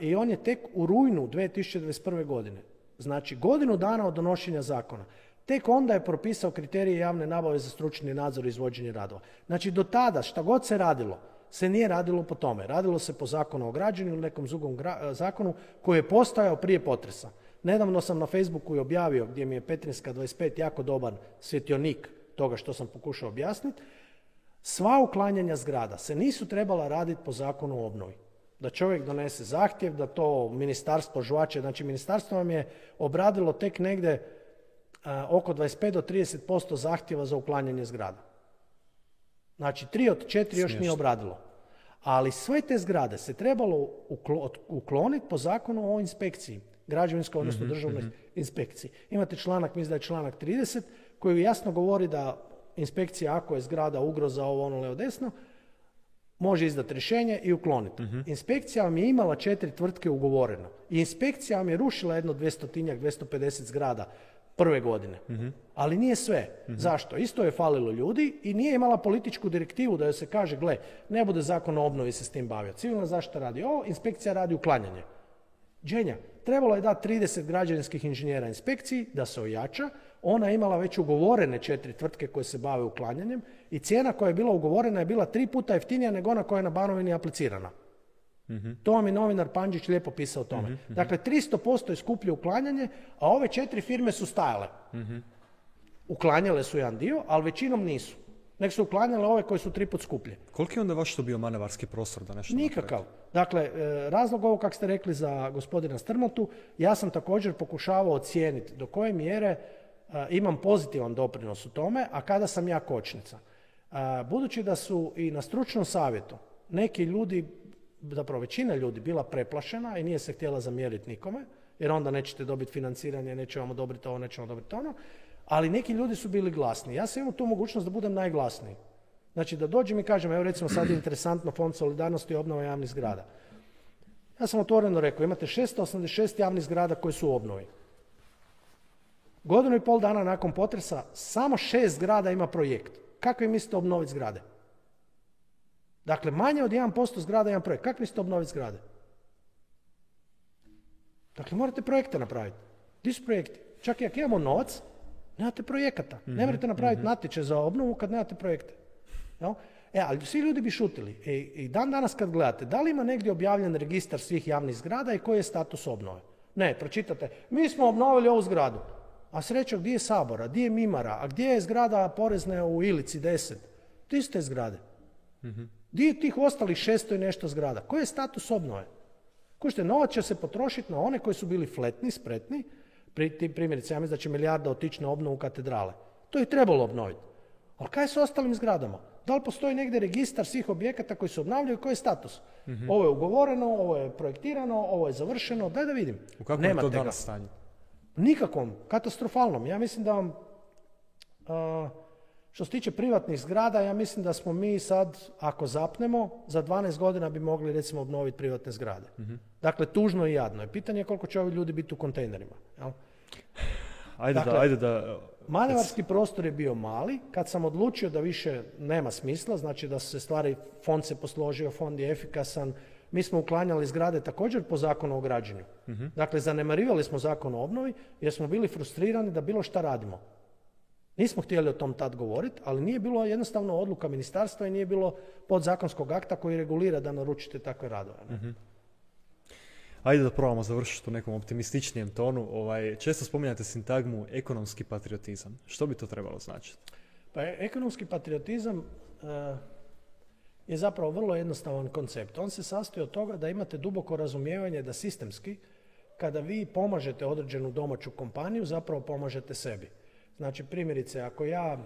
i on je tek u rujnu 2021. godine. Znači godinu dana od donošenja zakona. Tek onda je propisao kriterije javne nabave za stručni nadzor i izvođenje radova. Znači do tada šta god se radilo, se nije radilo po tome. Radilo se po zakonu o građanju ili nekom drugom zakonu koji je postojao prije potresa. Nedavno sam na Facebooku i objavio gdje mi je Petrinska 25 jako dobar svjetionik toga što sam pokušao objasniti. Sva uklanjanja zgrada se nisu trebala raditi po zakonu o obnovi. Da čovjek donese zahtjev, da to ministarstvo žvače, znači ministarstvo vam je obradilo tek negdje oko 25 do 30% zahtjeva za uklanjanje zgrada. Znači, tri od četiri još nije obradilo. Ali sve te zgrade se trebalo ukloniti po zakonu o inspekciji, građevinskoj, odnosno mhm, državnoj mhm. inspekciji. Imate članak, mislim da je članak 30, koji jasno govori da inspekcija, ako je zgrada ugroza ovo ono levo desno, može izdati rješenje i ukloniti. Mhm. Inspekcija vam je imala četiri tvrtke ugovoreno. I inspekcija vam je rušila jedno 200 250 zgrada prve godine. Mhm. Ali nije sve. Mhm. Zašto? Isto je falilo ljudi i nije imala političku direktivu da joj se kaže, gle, ne bude zakon o obnovi se s tim bavio. Civilna zaštita radi ovo, inspekcija radi uklanjanje. Dženja, trebalo je dati 30 građevinskih inženjera inspekciji da se ojača, ona je imala već ugovorene četiri tvrtke koje se bave uklanjanjem i cijena koja je bila ugovorena je bila tri puta jeftinija nego ona koja je na Banovini aplicirana. mm To vam je novinar Panđić lijepo pisao o tome. mm Dakle, 300% je skuplje uklanjanje, a ove četiri firme su stajale. mm Uklanjale su jedan dio, ali većinom nisu. Nek su uklanjale ove koje su tri put skuplje.
Koliki je onda vaš to bio manevarski prostor da nešto
Nikakav. Dakle, e, razlog ovo kak ste rekli za gospodina Strmotu, ja sam također pokušavao ocijeniti do koje mjere imam pozitivan doprinos u tome, a kada sam ja kočnica. Budući da su i na stručnom savjetu neki ljudi, zapravo većina ljudi bila preplašena i nije se htjela zamjeriti nikome, jer onda nećete dobiti financiranje, neće vam odobriti ovo, neće vam odobriti ono, ali neki ljudi su bili glasni. Ja sam imao tu mogućnost da budem najglasniji. Znači da dođem i kažem, evo recimo sad je interesantno fond solidarnosti i obnova javnih zgrada. Ja sam otvoreno rekao, imate 686 javnih zgrada koje su u obnovi. Godinu i pol dana nakon potresa samo šest zgrada ima projekt. Kako vi mislite obnoviti zgrade? Dakle, manje od 1% zgrada ima projekt. Kako mislite obnoviti zgrade? Dakle, morate projekte napraviti. Gdje su projekti? Čak i ako imamo novac, nemate projekata. Ne mhm, morate napraviti mm natječaj za obnovu kad nemate projekte. E, ali svi ljudi bi šutili. I, e, I dan danas kad gledate, da li ima negdje objavljen registar svih javnih zgrada i koji je status obnove? Ne, pročitate. Mi smo obnovili ovu zgradu. A srećo, gdje je Sabora, gdje je Mimara, a gdje je zgrada porezne u Ilici 10? Ti ste zgrade. mm Gdje je tih ostalih šesto i nešto zgrada? Koji je status obnove? Kušte, novac će se potrošiti na one koji su bili fletni, spretni, pri, primjerice, ja mislim da će milijarda otići na obnovu katedrale. To je trebalo obnoviti. Ali kaj je s ostalim zgradama? Da li postoji negdje registar svih objekata koji se obnavljaju i koji je status? mm Ovo je ugovoreno, ovo je projektirano, ovo je završeno, daj da vidim.
U kakvom je to danas stanje?
Nikakvom, katastrofalnom. Ja mislim da vam, što se tiče privatnih zgrada, ja mislim da smo mi sad, ako zapnemo, za 12 godina bi mogli recimo obnoviti privatne zgrade. Mhm. Dakle, tužno i jadno je. Pitanje je koliko će ovi ljudi biti u kontejnerima. Jel?
Ajde dakle, da, ajde da...
Manevarski prostor je bio mali. Kad sam odlučio da više nema smisla, znači da se stvari, fond se posložio, fond je efikasan, mi smo uklanjali zgrade također po zakonu o građenju. uh Dakle, zanemarivali smo zakon o obnovi jer smo bili frustrirani da bilo šta radimo. Nismo htjeli o tom tad govoriti, ali nije bilo jednostavno odluka ministarstva i nije bilo podzakonskog akta koji regulira da naručite takve radove.
uh Ajde da probamo završiti u nekom optimističnijem tonu. Ovaj, često spominjate sintagmu ekonomski patriotizam. Što bi to trebalo značiti?
Pa ekonomski patriotizam eh, je zapravo vrlo jednostavan koncept. On se sastoji od toga da imate duboko razumijevanje da sistemski, kada vi pomažete određenu domaću kompaniju, zapravo pomažete sebi. Znači, primjerice, ako ja,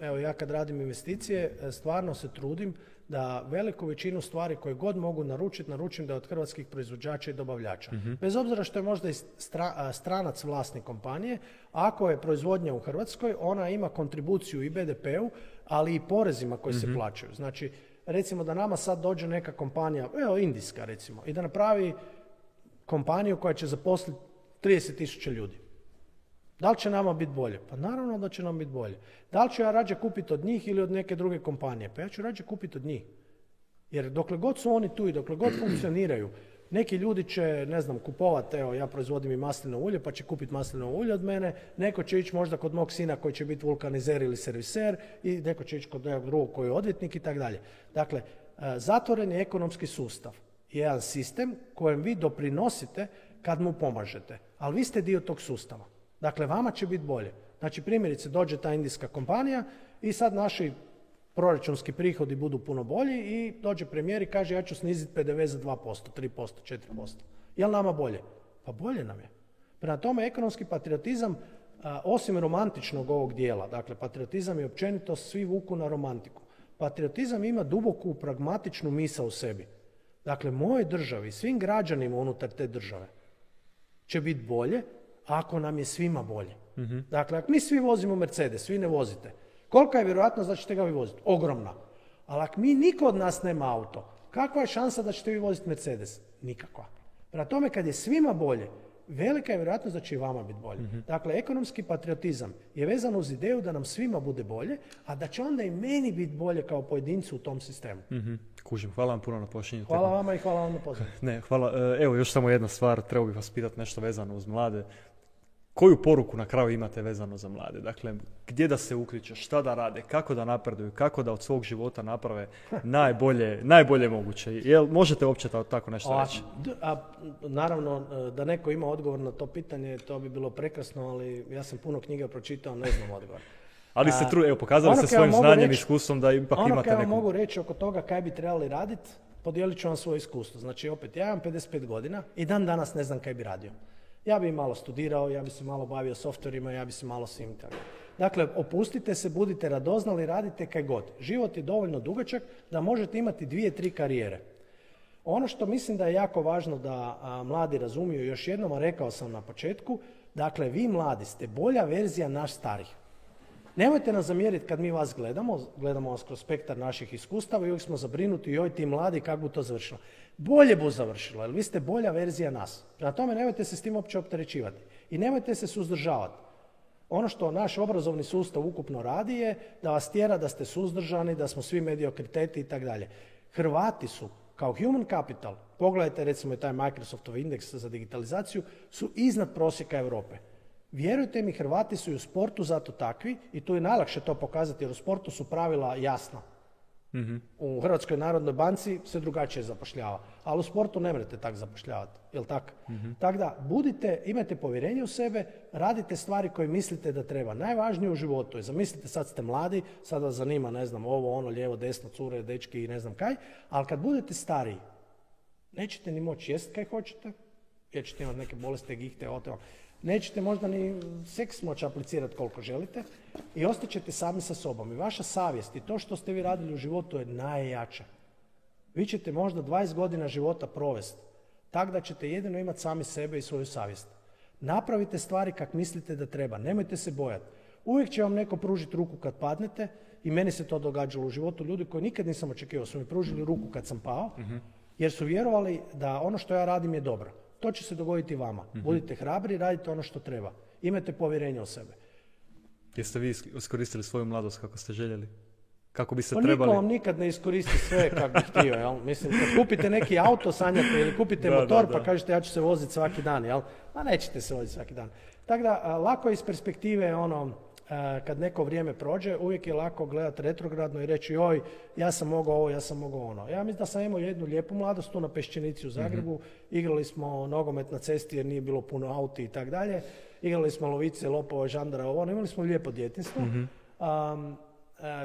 evo ja kad radim investicije, stvarno se trudim da veliku većinu stvari koje god mogu naručiti, naručim da je od hrvatskih proizvođača i dobavljača. Mhm. Bez obzira što je možda i stranac vlasnik kompanije, ako je proizvodnja u Hrvatskoj, ona ima kontribuciju i BDP-u, ali i porezima koji se mhm. plaćaju. Znači, recimo da nama sad dođe neka kompanija, evo indijska recimo, i da napravi kompaniju koja će zaposliti 30 tisuća ljudi. Da li će nama biti bolje? Pa naravno da će nam biti bolje. Da li ću ja rađe kupiti od njih ili od neke druge kompanije? Pa ja ću rađe kupiti od njih. Jer dokle god su oni tu i dokle god funkcioniraju, neki ljudi će, ne znam, kupovati, evo ja proizvodim i maslino ulje, pa će kupiti maslino ulje od mene, neko će ići možda kod mog sina koji će biti vulkanizer ili serviser i neko će ići kod nekog drugog koji je odvjetnik i tako dalje. Dakle, e, zatvoren je ekonomski sustav. Jedan sistem kojem vi doprinosite kad mu pomažete, ali vi ste dio tog sustava. Dakle, vama će biti bolje. Znači, primjerice, dođe ta indijska kompanija i sad naši proračunski prihodi budu puno bolji i dođe premijer i kaže ja ću sniziti PDV za 2%, 3%, 4%. Je li nama bolje? Pa bolje nam je. Prema tome, ekonomski patriotizam, osim romantičnog ovog dijela, dakle, patriotizam je općenito svi vuku na romantiku. Patriotizam ima duboku pragmatičnu misa u sebi. Dakle, moje državi, svim građanima unutar te države će biti bolje ako nam je svima bolje. Mhm. Dakle, ako mi svi vozimo Mercedes, svi ne vozite, kolika je vjerojatnost da ćete ga vi voziti? Ogromna. Ali ako mi niko od nas nema auto, kakva je šansa da ćete vi voziti Mercedes? Nikakva. Prema tome, kad je svima bolje, velika je vjerojatnost da će i vama biti bolje. Mhm. Dakle, ekonomski patriotizam je vezan uz ideju da nam svima bude bolje, a da će onda i meni biti bolje kao pojedincu u tom sistemu.
mm Kužim, hvala vam puno na pošljenju.
Hvala vama i hvala vam na pozivu. [laughs]
Ne, hvala. E, evo, još samo jedna stvar, trebao bih vas pitati nešto vezano uz mlade koju poruku na kraju imate vezano za mlade? Dakle, gdje da se uključe, šta da rade, kako da napreduju, kako da od svog života naprave [laughs] najbolje, najbolje moguće. Jel možete uopće tako nešto reći?
A, naravno, e, da neko ima odgovor na to pitanje, to bi bilo prekrasno, ali ja sam puno knjiga pročitao, ne znam odgovor. [laughs]
ali se tru, evo, pokazali ste svojim znanjem i iskustvom da ipak
ono
imate
neku... mogu reći oko toga kaj bi trebali raditi, podijelit ću vam svoje iskustvo. Znači, opet, ja imam 55 godina i dan danas ne znam kaj bi radio. Ja bi malo studirao, ja bi se malo bavio softverima, ja bi se malo svim tako. Dakle, opustite se, budite radoznali, radite kaj god. Život je dovoljno dugačak da možete imati dvije, tri karijere. Ono što mislim da je jako važno da mladi razumiju, još jednom, a rekao sam na početku, dakle, vi mladi ste bolja verzija naš starih. Nemojte nas zamjeriti kad mi vas gledamo, gledamo vas kroz spektar naših iskustava i uvijek smo zabrinuti, joj ti mladi, kako bi to završilo bolje bu završilo, jer vi ste bolja verzija nas. Prema tome nemojte se s tim uopće opterećivati. I nemojte se suzdržavati. Ono što naš obrazovni sustav ukupno radi je da vas tjera da ste suzdržani, da smo svi mediokriteti i tako dalje. Hrvati su kao human capital, pogledajte recimo taj Microsoftov indeks za digitalizaciju, su iznad prosjeka Europe. Vjerujte mi, Hrvati su i u sportu zato takvi i tu je najlakše to pokazati jer u sportu su pravila jasna. U Hrvatskoj narodnoj banci se drugačije zapošljava, ali u sportu ne morate tako zapošljavati, jel tako? Tako da, budite, imajte povjerenje u sebe, radite stvari koje mislite da treba. Najvažnije u životu je, zamislite sad ste mladi, sad vas zanima, ne znam, ovo, ono, lijevo, desno, cure, dečki i ne znam kaj, ali kad budete stariji, nećete ni moći jest kaj hoćete, jer ćete imati neke bolesti, gihte, ote, nećete možda ni seks moći aplicirati koliko želite i ostaćete sami sa sobom. I vaša savjest i to što ste vi radili u životu je najjače. Vi ćete možda 20 godina života provesti tako da ćete jedino imati sami sebe i svoju savjest. Napravite stvari kak mislite da treba, nemojte se bojati. Uvijek će vam neko pružiti ruku kad padnete i meni se to događalo u životu. Ljudi koji nikad nisam očekivao su mi pružili ruku kad sam pao, mhm. jer su vjerovali da ono što ja radim je dobro. To će se dogoditi vama. mm Budite hrabri, radite ono što treba. Imajte povjerenje u sebe.
Jeste vi iskoristili svoju mladost kako ste željeli? Kako bi se
pa
trebali...
Niko vam nikad ne iskoristi sve kako bi htio, jel? Mislim, kad kupite neki auto, sanjate, ili kupite motor, pa kažete ja ću se voziti svaki dan, jel? A nećete se voziti svaki dan. Tako da, lako je iz perspektive, ono, kad neko vrijeme prođe, uvijek je lako gledati retrogradno i reći joj, ja sam mogao ovo, ja sam mogao ono. Ja mislim da sam imao jednu lijepu mladost tu na Pešćenici u Zagrebu, mhm. igrali smo nogomet na cesti jer nije bilo puno auti i tak dalje, igrali smo lovice, lopova, žandara, ovo, ono, imali smo lijepo djetinstvo. Um,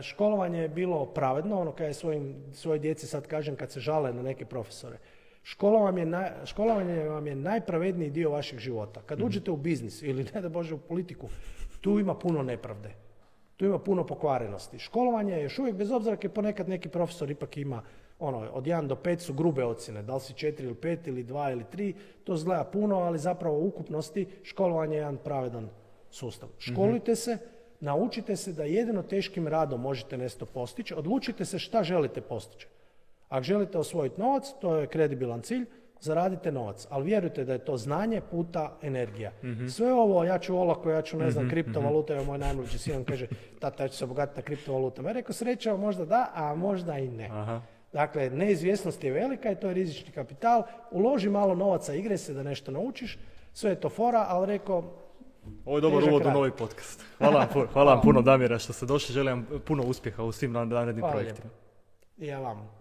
školovanje je bilo pravedno, ono kada je svojim, svoje djeci sad kažem kad se žale na neke profesore. Škola vam je školovanje vam je najpravedniji dio vašeg života. Kad mhm. uđete u biznis ili ne da Bože u politiku, tu ima puno nepravde. Tu ima puno pokvarenosti. Školovanje je još uvijek, bez obzira je ponekad neki profesor ipak ima ono, od 1 do 5 su grube ocjene, da li si 4 ili 5 ili 2 ili 3, to zgleda puno, ali zapravo u ukupnosti školovanje je jedan pravedan sustav. Mhm. Školujte se, naučite se da jedino teškim radom možete nešto postići, odlučite se šta želite postići. Ako želite osvojiti novac, to je kredibilan cilj, zaradite novac. Ali vjerujte da je to znanje puta energija. Mhm. Sve ovo, ja ću olako, ja ću ne znam, mm kriptovaluta, je moj najmlađi sin kaže, tata, ja ću se obogatiti na kriptovalutama. Ja rekao, sreća, možda da, a možda i ne. Aha. Dakle, neizvjesnost je velika i to je rizični kapital. Uloži malo novaca, igre se da nešto naučiš, sve je to fora, ali rekao,
ovo je dobar uvod u novi podcast. Hvala vam, hvala vam puno Damira što ste došli, želim vam puno uspjeha u svim narednim projektima.
I ja vam.